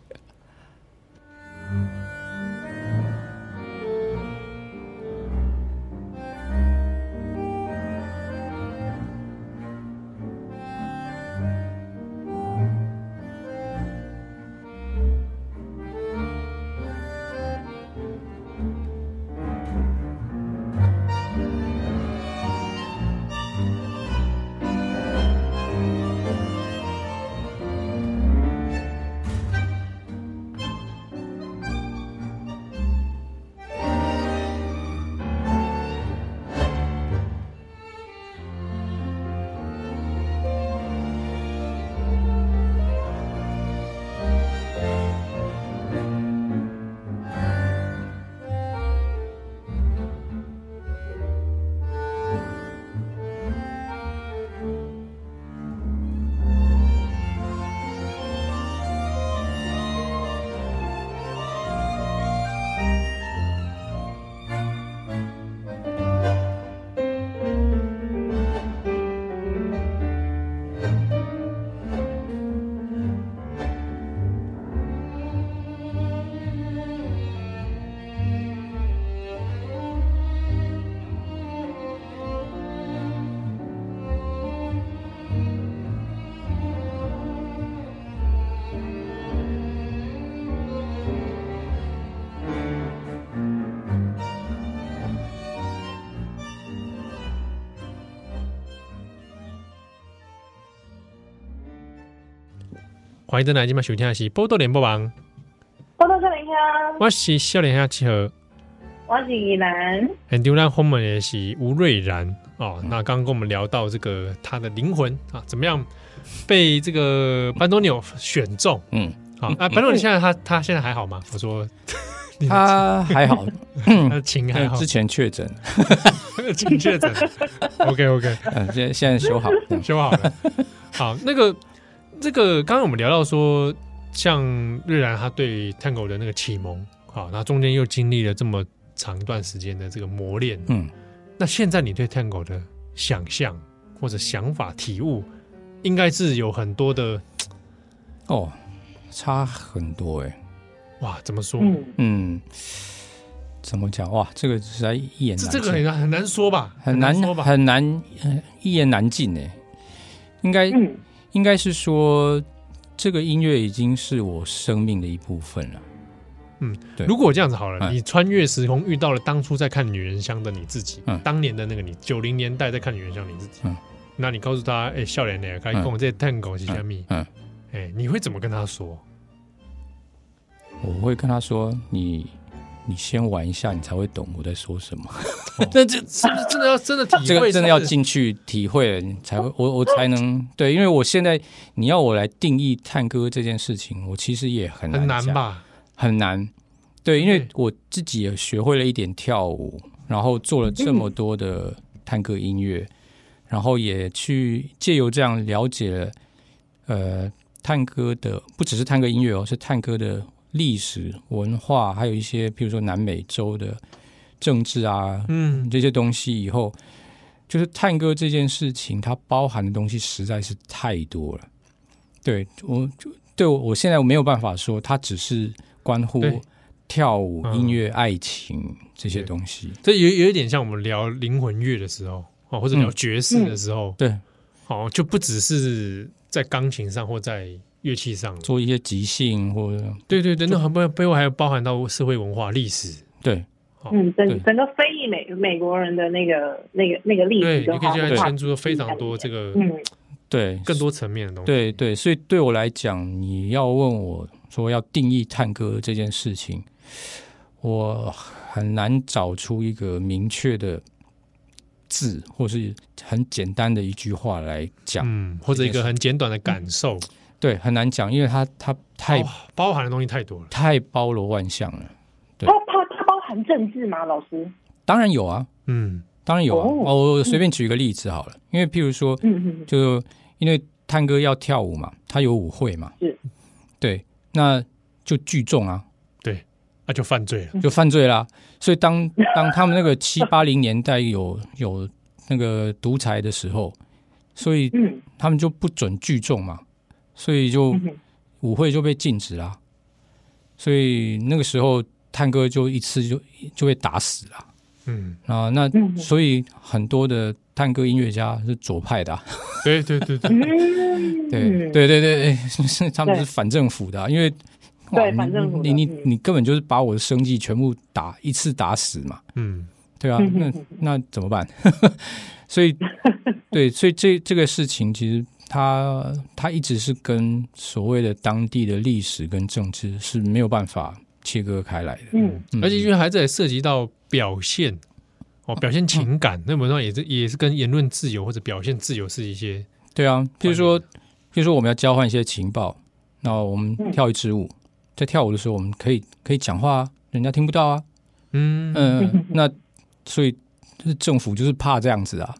A: 欢迎登来，今晚收听的是《波多连播网》。
B: 波多少年兄，
A: 我是少年兄七号，
B: 我是依兰。
A: 很丢人，后面也是吴瑞然哦。那刚刚跟我们聊到这个他的灵魂啊，怎么样被这个班多纽选中？嗯，好啊，班多纽现在他他现在还好吗？我说
C: 他还好，
A: 他的情还好。
C: 之前确诊，
A: 情确诊。OK OK，
C: 嗯，现在现在修好，
A: 修好了。好，那个。这个刚刚我们聊到说，像日然他对 Tango 的那个启蒙，好，那中间又经历了这么长一段时间的这个磨练，嗯，那现在你对 Tango 的想象或者想法体悟，应该是有很多的，
C: 哦，差很多哎，
A: 哇，怎么说？
C: 嗯，怎么讲？哇，这个实在一言难尽，
A: 这个很难很难说吧？
C: 很难说吧？很难，一言难尽哎，应该。嗯应该是说，这个音乐已经是我生命的一部分了。
A: 嗯，对。如果这样子好了，嗯、你穿越时空遇到了当初在看《女人香》的你自己，嗯，当年的那个你，九零年代在看《女人香》你自己，嗯，那你告诉他，哎、欸，笑脸脸，可以跟我这 Tango 是虾米？嗯，哎、欸，你会怎么跟他说？
C: 我会跟他说，你。你先玩一下，你才会懂我在说什么。
A: 那这是不是真的要真的体会？
C: 这个真的要进去体会了，你才会我我才能对。因为我现在你要我来定义探戈这件事情，我其实也很难，
A: 很难吧？
C: 很难。对，因为我自己也学会了一点跳舞，然后做了这么多的探戈音乐，然后也去借由这样了解了呃探戈的，不只是探戈音乐哦，是探戈的。历史文化，还有一些，譬如说南美洲的政治啊，嗯，这些东西，以后就是探戈这件事情，它包含的东西实在是太多了。对我，对我，我现在我没有办法说，它只是关乎跳舞、音乐、嗯、爱情这些东西。
A: 这有有一点像我们聊灵魂乐的时候，哦，或者聊爵士的时候，
C: 嗯嗯、对，
A: 哦，就不只是在钢琴上或在乐器上
C: 做一些即兴，或者。
A: 对对对，那还背背后还有包含到社会文化历史，
C: 对。
B: 嗯，整整个非裔美美国人的那个那个那个历史，
A: 对，你可以现在牵出非常多这个，嗯，
C: 对，
A: 更多层面的东西。
C: 对对，所以对我来讲，你要问我说要定义探戈这件事情，我很难找出一个明确的字，或是很简单的一句话来讲，
A: 嗯，或者一个很简短的感受，
C: 对，很难讲，因为它它太
A: 包含的东西太多了，
C: 太包罗万象了。
B: 它它它包含政治吗？老师，
C: 当然有啊，嗯，当然有啊。哦，我随便举一个例子好了，因为譬如说，嗯，就因为探哥要跳舞嘛，他有舞会嘛，是，对，那就聚众啊，
A: 对，那就犯罪了，
C: 就犯罪啦。所以当当他们那个七八零年代有有那个独裁的时候，所以他们就不准聚众嘛，所以就舞会就被禁止啦。所以那个时候。探戈就一次就就被打死了，嗯。啊，那所以很多的探戈音乐家是左派的，啊，
A: 对对对对，
C: 对对对对，是 他们是反政府的，啊，因为
B: 对反政府，
C: 你你你根本就是把我的生计全部打一次打死嘛，嗯，对啊，那 那怎么办？所以对，所以这这个事情其实它它一直是跟所谓的当地的历史跟政治是没有办法。切割开来的，嗯，
A: 而且因为还在涉及到表现，哦，表现情感，那本上也是也是跟言论自由或者表现自由是一些，
C: 对啊，譬如说，譬如说我们要交换一些情报，那我们跳一支舞，在跳舞的时候我们可以可以讲话啊，人家听不到啊，嗯。嗯，那所以就是政府就是怕这样子啊，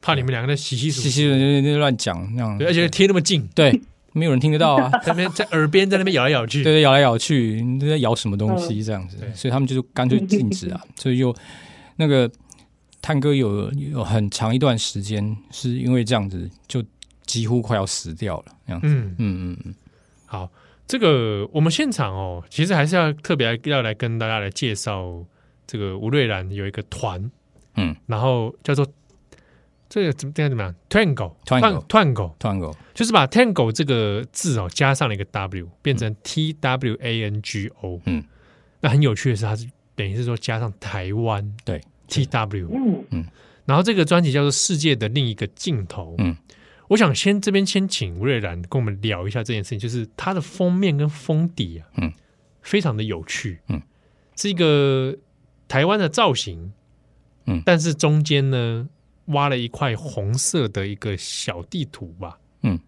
A: 怕你们两个在稀稀疏
C: 稀稀的乱讲那样，
A: 而且贴那么近，
C: 对。没有人听得到啊，
A: 在那边在耳边在那边咬来咬去，
C: 对对，咬来咬去，你在咬什么东西这样子？所以他们就干脆禁止啊。所以就那个探戈有有很长一段时间是因为这样子，就几乎快要死掉了。这样子，嗯嗯嗯。
A: 好，这个我们现场哦，其实还是要特别要来跟大家来介绍这个吴瑞兰有一个团，嗯，然后叫做。这个怎么怎么样？Tango，Tango，Tango，Tango，就是把 Tango 这个字哦加上了一个 W，变成 T W A N G O。嗯，那很有趣的是，它是等于是说加上台湾，
C: 对
A: T W。嗯嗯，然后这个专辑叫做《世界的另一个尽头》。嗯，我想先这边先请吴瑞然跟我们聊一下这件事情，就是它的封面跟封底啊，嗯，非常的有趣。嗯，是一个台湾的造型。嗯，但是中间呢。挖了一块红色的一个小地图吧，嗯，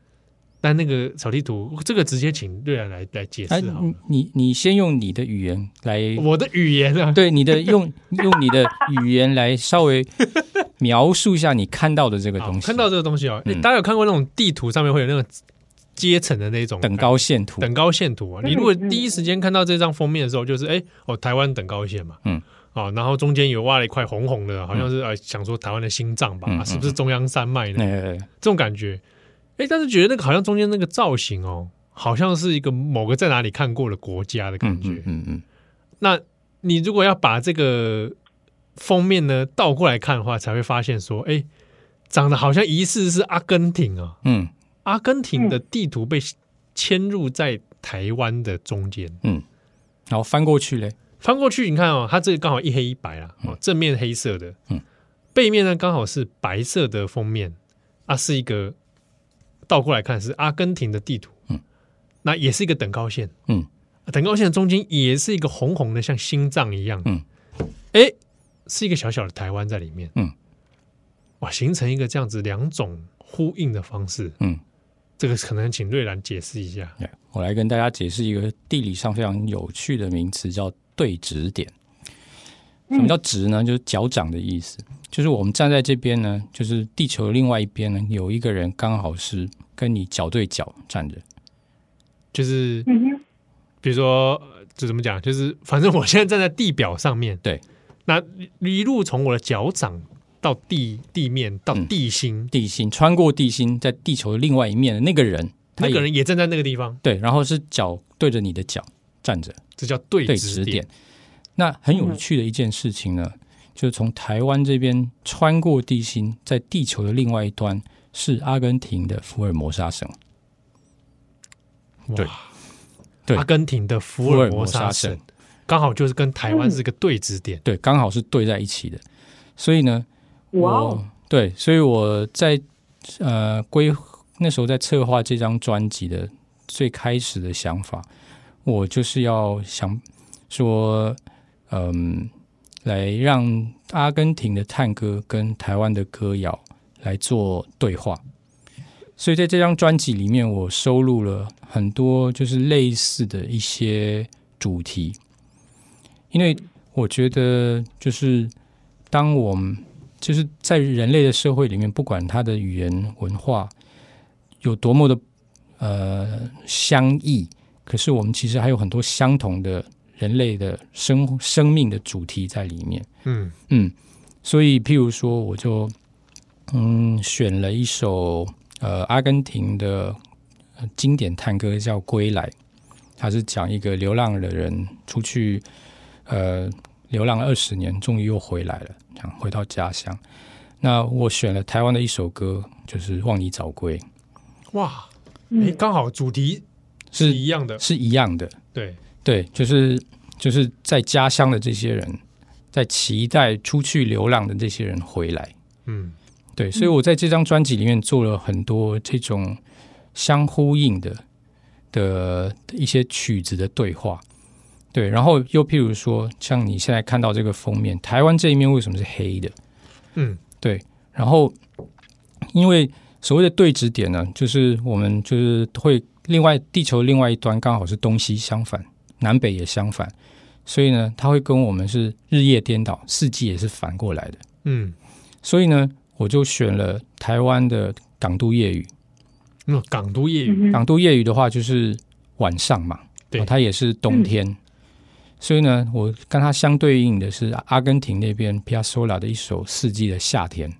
A: 但那个小地图，这个直接请瑞然来来解释好。
C: 你你先用你的语言来，
A: 我的语言啊，
C: 对，你的用用你的语言来稍微描述一下你看到的这个东西。
A: 看到这个东西哦，大家有看过那种地图上面会有那种阶层的那种
C: 等高线图，
A: 等高线图啊。你如果第一时间看到这张封面的时候，就是哎哦，台湾等高线嘛，嗯。啊，然后中间有挖了一块红红的，好像是呃，想说台湾的心脏吧，嗯、是不是中央山脉呢？嗯、这种感觉，哎，但是觉得那个好像中间那个造型哦，好像是一个某个在哪里看过的国家的感觉。嗯嗯，那你如果要把这个封面呢倒过来看的话，才会发现说，哎，长得好像疑似是阿根廷啊。嗯，阿根廷的地图被嵌入在台湾的中间。嗯，
C: 然后翻过去嘞。
A: 翻过去，你看哦，它这个刚好一黑一白啦，哦，正面黑色的，嗯，背面呢刚好是白色的封面，啊，是一个倒过来看是阿根廷的地图，嗯，那也是一个等高线，嗯，等高线的中间也是一个红红的像心脏一样，嗯，哎，是一个小小的台湾在里面，嗯，哇，形成一个这样子两种呼应的方式，嗯，这个可能请瑞兰解释一下，
C: 我来跟大家解释一个地理上非常有趣的名词，叫。对直点，什么叫直呢？就是脚掌的意思。就是我们站在这边呢，就是地球的另外一边呢，有一个人刚好是跟你脚对脚站着。
A: 就是，比如说，这怎么讲？就是反正我现在站在地表上面，
C: 对。
A: 那一路从我的脚掌到地地面到地心，
C: 嗯、地心穿过地心，在地球的另外一面的那个人，
A: 那个人也站在那个地方，
C: 对，然后是脚对着你的脚站着，
A: 这叫对
C: 对
A: 指点。
C: 那很有趣的一件事情呢，嗯、就是从台湾这边穿过地心，在地球的另外一端是阿根廷的福尔摩沙省。对，对，
A: 阿根廷的福尔摩沙省刚好就是跟台湾是个对指点，
C: 对，刚好是对在一起的。所以呢，我对，所以我在呃规那时候在策划这张专辑的最开始的想法，我就是要想说，嗯，来让阿根廷的探戈跟台湾的歌谣来做对话。所以在这张专辑里面，我收录了很多就是类似的一些主题，因为我觉得就是。当我们就是在人类的社会里面，不管他的语言文化有多么的呃相异，可是我们其实还有很多相同的人类的生生命的主题在里面。嗯嗯，所以譬如说，我就嗯选了一首呃阿根廷的经典探歌，叫《归来》，它是讲一个流浪的人出去呃。流浪了二十年，终于又回来了，想回到家乡。那我选了台湾的一首歌，就是《望你早归》。
A: 哇，哎，刚好主题是一样的，
C: 是一样的。
A: 对
C: 对，就是就是在家乡的这些人，在期待出去流浪的这些人回来。嗯，对，所以我在这张专辑里面做了很多这种相呼应的的一些曲子的对话。对，然后又譬如说，像你现在看到这个封面，台湾这一面为什么是黑的？嗯，对。然后，因为所谓的对指点呢，就是我们就是会另外地球另外一端刚好是东西相反，南北也相反，所以呢，它会跟我们是日夜颠倒，四季也是反过来的。嗯，所以呢，我就选了台湾的港都夜雨。
A: 嗯，港都夜雨，
C: 港都夜雨的话就是晚上嘛，对，它也是冬天。嗯所以呢，我跟它相对应的是阿根廷那边皮亚索拉的一首《四季的夏天》。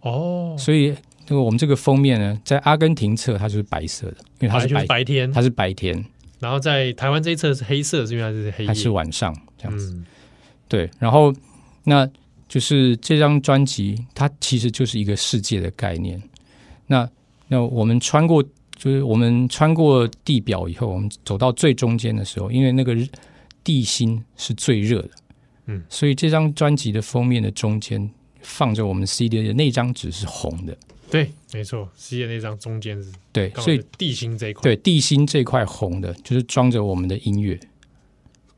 C: 哦，所以这个我们这个封面呢，在阿根廷侧它就是白色的，因为它是白，
A: 是白天，
C: 它是白天。
A: 然后在台湾这一侧是黑色，是因为它是黑夜，
C: 还是晚上这样子？嗯、对。然后那就是这张专辑，它其实就是一个世界的概念。那那我们穿过，就是我们穿过地表以后，我们走到最中间的时候，因为那个。地心是最热的，嗯，所以这张专辑的封面的中间放着我们 CD 的那张纸是红的，
A: 对，没错世界那张中间是，
C: 对，所以
A: 地心这一块，
C: 对，地心这块红的，就是装着我们的音乐，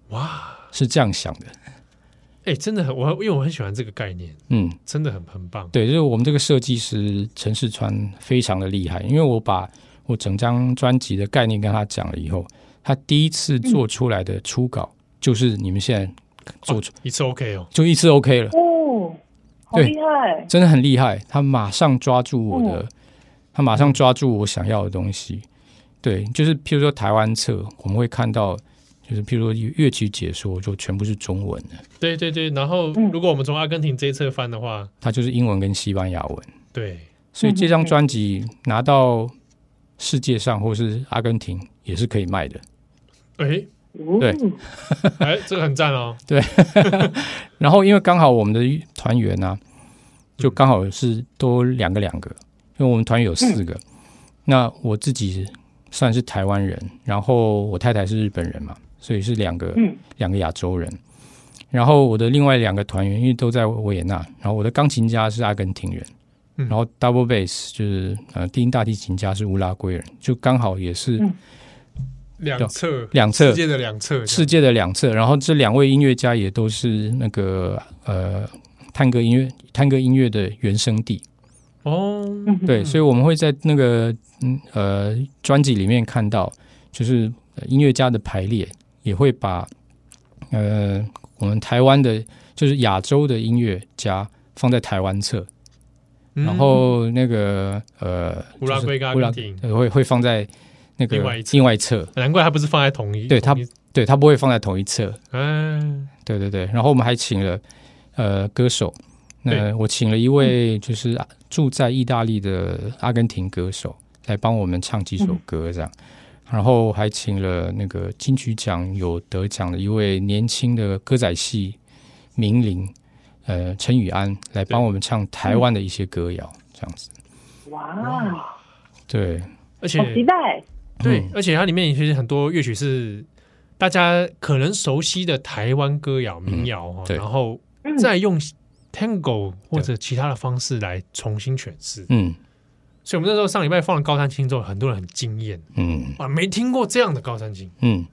A: 哇，
C: 是这样想的，
A: 哎、欸，真的很，我因为我很喜欢这个概念，嗯，真的很很棒，
C: 对，就是我们这个设计师陈世川非常的厉害，因为我把我整张专辑的概念跟他讲了以后，他第一次做出来的初稿。嗯就是你们现在做出、
A: 哦、一次 OK 哦，
C: 就一次 OK 了。
B: 哦，好厉害，
C: 真的很厉害。他马上抓住我的，哦、他马上抓住我想要的东西。对，就是譬如说台湾侧，我们会看到，就是譬如说乐曲解说，就全部是中文的。
A: 对对对，然后如果我们从阿根廷这一侧翻的话，
C: 它就是英文跟西班牙文。
A: 对，
C: 所以这张专辑拿到世界上或是阿根廷也是可以卖的。
A: 哎。
C: 对，
A: 哎，这个很赞哦。
C: 对，然后因为刚好我们的团员呢、啊，就刚好是多两个两个，因为我们团员有四个。嗯、那我自己算是台湾人，然后我太太是日本人嘛，所以是两个、嗯、两个亚洲人。然后我的另外两个团员因为都在维也纳，然后我的钢琴家是阿根廷人，嗯、然后 double bass 就是呃低音大提琴家是乌拉圭人，就刚好也是。嗯
A: 两侧，
C: 两侧，
A: 世界的两侧，
C: 世界的两侧。然后这两位音乐家也都是那个呃探戈音乐探戈音乐的原生地哦。对，所以我们会在那个嗯呃专辑里面看到，就是音乐家的排列也会把呃我们台湾的，就是亚洲的音乐家放在台湾侧，嗯、然后那个呃
A: 乌拉圭、阿根廷
C: 会会放在。那个另外一侧，
A: 难怪它不是放在同一，
C: 对他，对他不会放在同一侧。嗯，对对对。然后我们还请了呃歌手，那我请了一位就是住在意大利的阿根廷歌手来帮我们唱几首歌，这样。然后还请了那个金曲奖有得奖的一位年轻的歌仔戏名伶，呃，陈宇安来帮我们唱台湾的一些歌谣，这样子。
B: 哇，
C: 对，
A: 而且好
B: 期待，
A: 对，而且它里面其实很多乐曲是大家可能熟悉的台湾歌谣民谣哈，然后再用 Tango 或者其他的方式来重新诠释，嗯。所以，我们那时候上礼拜放了高山青之后，很多人很惊艳，嗯。啊，没听过这样的高山青，
C: 嗯，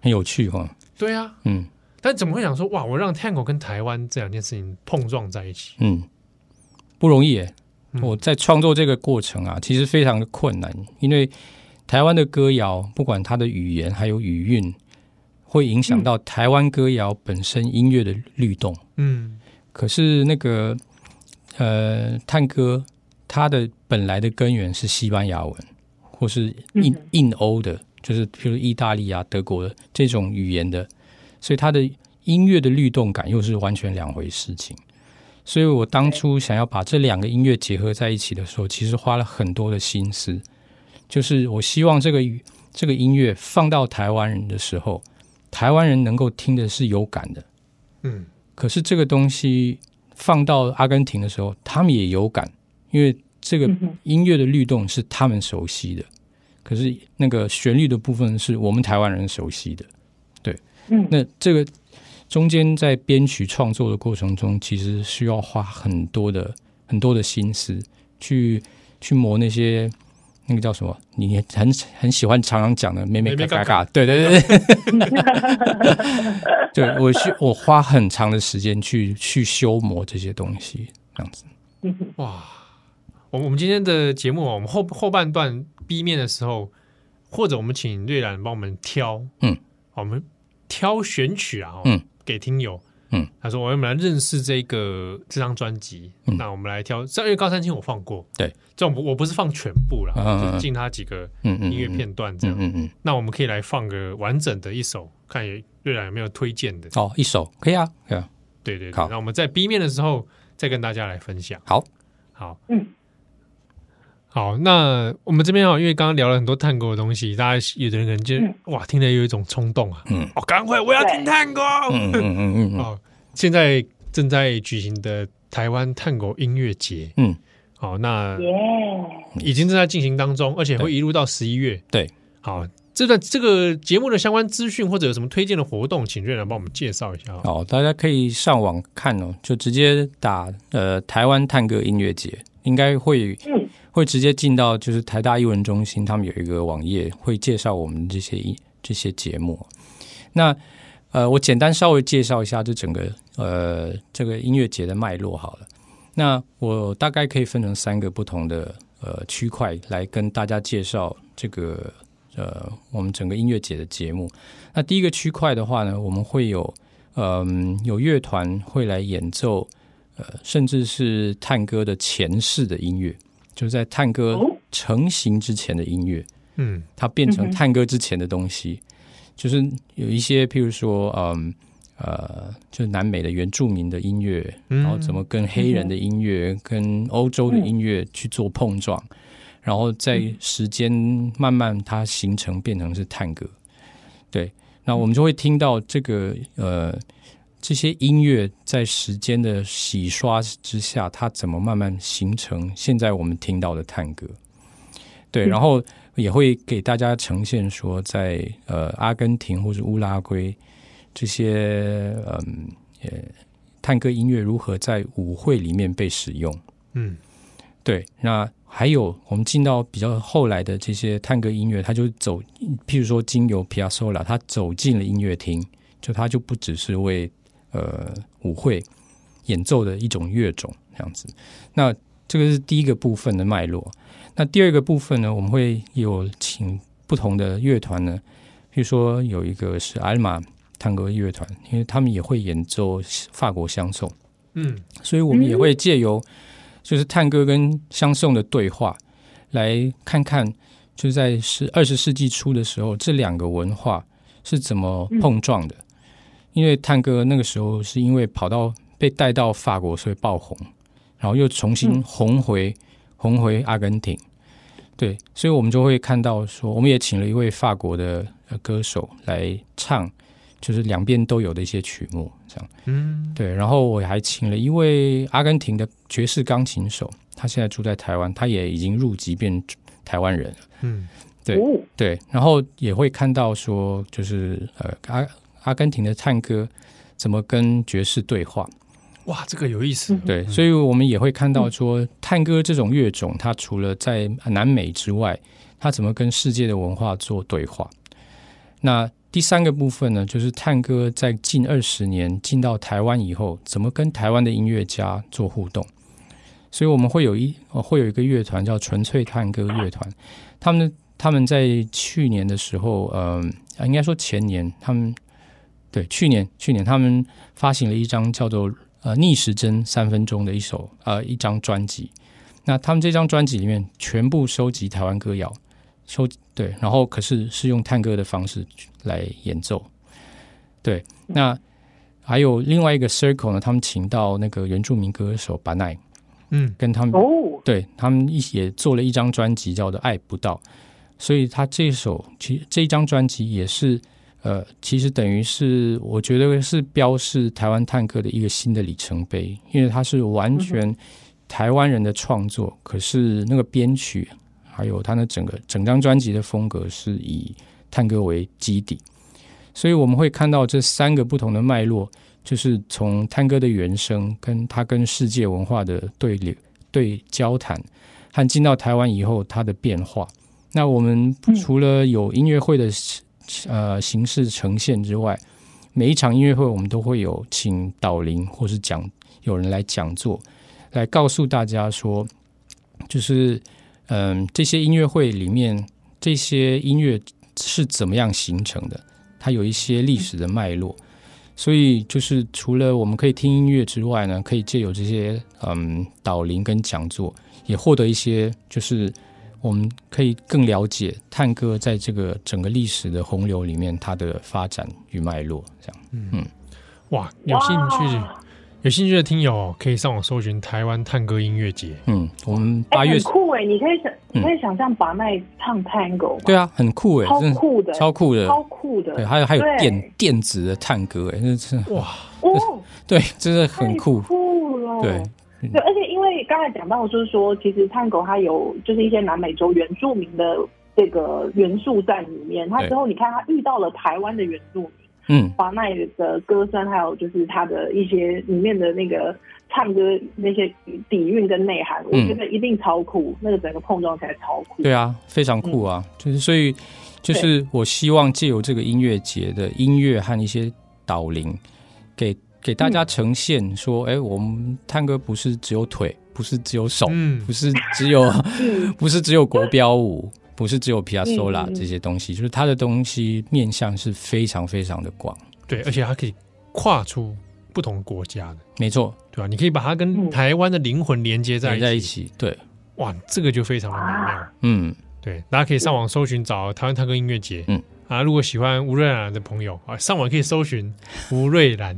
C: 很有趣哈。
A: 对啊，嗯，但怎么会想说，哇，我让 Tango 跟台湾这两件事情碰撞在一起，
C: 嗯，不容易耶。我在创作这个过程啊，其实非常的困难，因为台湾的歌谣，不管它的语言还有语韵，会影响到台湾歌谣本身音乐的律动，嗯，可是那个呃，探戈。它的本来的根源是西班牙文，或是印印欧的，就是譬如意大利啊、德国的这种语言的，所以它的音乐的律动感又是完全两回事情。所以我当初想要把这两个音乐结合在一起的时候，其实花了很多的心思，就是我希望这个这个音乐放到台湾人的时候，台湾人能够听的是有感的，嗯，可是这个东西放到阿根廷的时候，他们也有感。因为这个音乐的律动是他们熟悉的，可是那个旋律的部分是我们台湾人熟悉的，对，嗯，那这个中间在编曲创作的过程中，其实需要花很多的很多的心思去去磨那些那个叫什么？你很很喜欢常常讲的“妹妹嘎嘎嘎”，对对对对，对 我需我花很长的时间去去修磨这些东西，这样子，
A: 哇。我我们今天的节目，我们后后半段 B 面的时候，或者我们请瑞兰帮我们挑，嗯，我们挑选曲啊，嗯，给听友，嗯，他说我们来认识这个这张专辑，嗯，那我们来挑，因为高山青我放过，
C: 对，
A: 这种我不是放全部了，就进他几个音乐片段这样，嗯嗯，那我们可以来放个完整的一首，看瑞兰有没有推荐的，
C: 哦，一首可以啊，可以啊，
A: 对对，好，那我们在 B 面的时候再跟大家来分享，
C: 好，
A: 好，嗯。好，那我们这边啊，因为刚刚聊了很多探戈的东西，大家有的人可能就、嗯、哇，听了有一种冲动啊，嗯，哦，赶快我要听探戈，嗯嗯嗯嗯，哦，现在正在举行的台湾探戈音乐节，嗯，好，那已经正在进行当中，而且会一路到十一月，
C: 对，
A: 好，这段这个节目的相关资讯或者有什么推荐的活动，请瑞兰帮我们介绍一下。
C: 好，大家可以上网看哦，就直接打呃台湾探戈音乐节，应该会。会直接进到就是台大艺文中心，他们有一个网页会介绍我们这些这些节目。那呃，我简单稍微介绍一下这整个呃这个音乐节的脉络好了。那我大概可以分成三个不同的呃区块来跟大家介绍这个呃我们整个音乐节的节目。那第一个区块的话呢，我们会有嗯、有乐团会来演奏呃甚至是探戈的前世的音乐。就是在探戈成型之前的音乐，嗯，它变成探戈之前的东西，就是有一些，譬如说，嗯，呃，就是南美的原住民的音乐，然后怎么跟黑人的音乐、跟欧洲的音乐去做碰撞，然后在时间慢慢它形成变成是探戈，对，那我们就会听到这个，呃。这些音乐在时间的洗刷之下，它怎么慢慢形成现在我们听到的探戈？对，然后也会给大家呈现说在，在呃阿根廷或者乌拉圭这些嗯呃探戈音乐如何在舞会里面被使用。嗯，对。那还有我们进到比较后来的这些探戈音乐，它就走，譬如说经由皮亚索拉，他走进了音乐厅，就他就不只是为呃，舞会演奏的一种乐种这样子，那这个是第一个部分的脉络。那第二个部分呢，我们会有请不同的乐团呢，比如说有一个是阿尔玛探戈乐团，因为他们也会演奏法国相颂，嗯，所以我们也会借由就是探戈跟相颂的对话，来看看就是在十二十世纪初的时候，这两个文化是怎么碰撞的。因为探戈那个时候是因为跑到被带到法国，所以爆红。然后又重新红回、嗯、红回阿根廷。对，所以我们就会看到说，我们也请了一位法国的歌手来唱，就是两边都有的一些曲目，这样。嗯，对。然后我还请了一位阿根廷的爵士钢琴手，他现在住在台湾，他也已经入籍变台湾人了。嗯，对对。然后也会看到说，就是呃阿阿根廷的探戈怎么跟爵士对话。
A: 哇，这个有意思。
C: 对，所以我们也会看到说，探戈这种乐种，它除了在南美之外，它怎么跟世界的文化做对话？那第三个部分呢，就是探戈在近二十年进到台湾以后，怎么跟台湾的音乐家做互动？所以我们会有一会有一个乐团叫纯粹探戈乐团，他们他们在去年的时候，嗯、呃，应该说前年，他们对去年去年他们发行了一张叫做。呃，逆时针三分钟的一首呃一张专辑，那他们这张专辑里面全部收集台湾歌谣，收对，然后可是是用探戈的方式来演奏，对，那还有另外一个 circle 呢，他们请到那个原住民歌手巴奈，嗯，跟他们哦，对他们一起也做了一张专辑叫做《爱不到》，所以他这首其实这一张专辑也是。呃，其实等于是我觉得是标示台湾探戈的一个新的里程碑，因为它是完全台湾人的创作，嗯、可是那个编曲还有它的整个整张专辑的风格是以探戈为基底，所以我们会看到这三个不同的脉络，就是从探戈的原声跟它跟世界文化的对流对交谈，和进到台湾以后它的变化。那我们除了有音乐会的。呃，形式呈现之外，每一场音乐会我们都会有请导聆或是讲有人来讲座，来告诉大家说，就是嗯、这些音乐会里面这些音乐是怎么样形成的，它有一些历史的脉络，所以就是除了我们可以听音乐之外呢，可以借由这些嗯导聆跟讲座，也获得一些就是。我们可以更了解探戈在这个整个历史的洪流里面它的发展与脉络，这样。嗯，
A: 哇，有兴趣有兴趣的听友可以上网搜寻台湾探戈音乐节。
C: 嗯，我们八月、欸、很
B: 酷哎，你可以想，你可以想象把脉唱探戈。
C: 对啊，很酷哎，
B: 超酷的，
C: 超酷的，
B: 超酷的。
C: 对，还有还有电电子的探戈哎，那是哇。哦，对，真的很酷，
B: 酷了，
C: 对。
B: 对，而且因为刚才讲到，就是说，其实探狗它有就是一些南美洲原住民的这个元素在里面。他之后你看，他遇到了台湾的原住民，嗯，华奈的歌声，还有就是他的一些里面的那个唱歌那些底蕴跟内涵，我觉得一定超酷。嗯、那个整个碰撞起来超酷。
C: 对啊，非常酷啊！嗯、就是所以，就是我希望借由这个音乐节的音乐和一些导聆，给。给大家呈现说，哎、嗯，我们探戈不是只有腿，不是只有手，嗯、不是只有，嗯、不是只有国标舞，不是只有皮亚索拉这些东西，嗯、就是它的东西面向是非常非常的广，
A: 对，而且它可以跨出不同国家的，
C: 没错，
A: 对吧？你可以把它跟台湾的灵魂连接在一起，
C: 在一起，对，
A: 哇，这个就非常的美妙，
C: 嗯，
A: 对，大家可以上网搜寻找台湾探戈音乐节，嗯。啊，如果喜欢吴瑞兰的朋友啊，上网可以搜寻 吴瑞兰，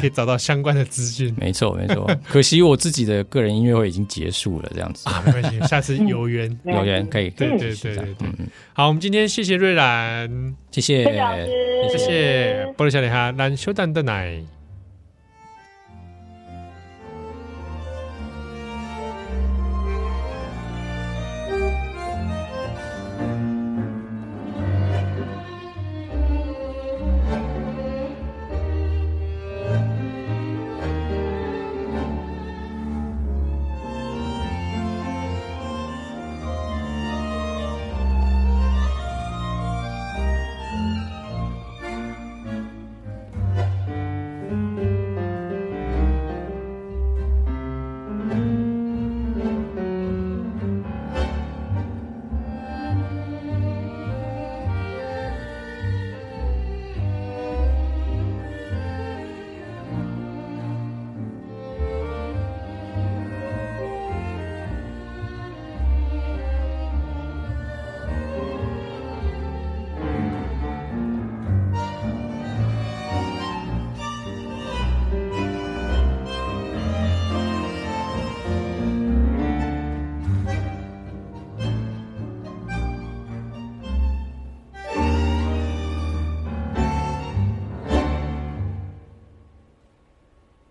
A: 可以找到相关的资讯。
C: 没错，没错。可惜我自己的个人音乐会已经结束了，这样子
A: 啊，没关系，下次有缘，
C: 有缘可以。
A: 对对对对对，好，我们今天谢谢瑞兰，
C: 谢谢，
B: 谢谢，
C: 谢谢，
A: 波多小女哈，兰修蛋的奶。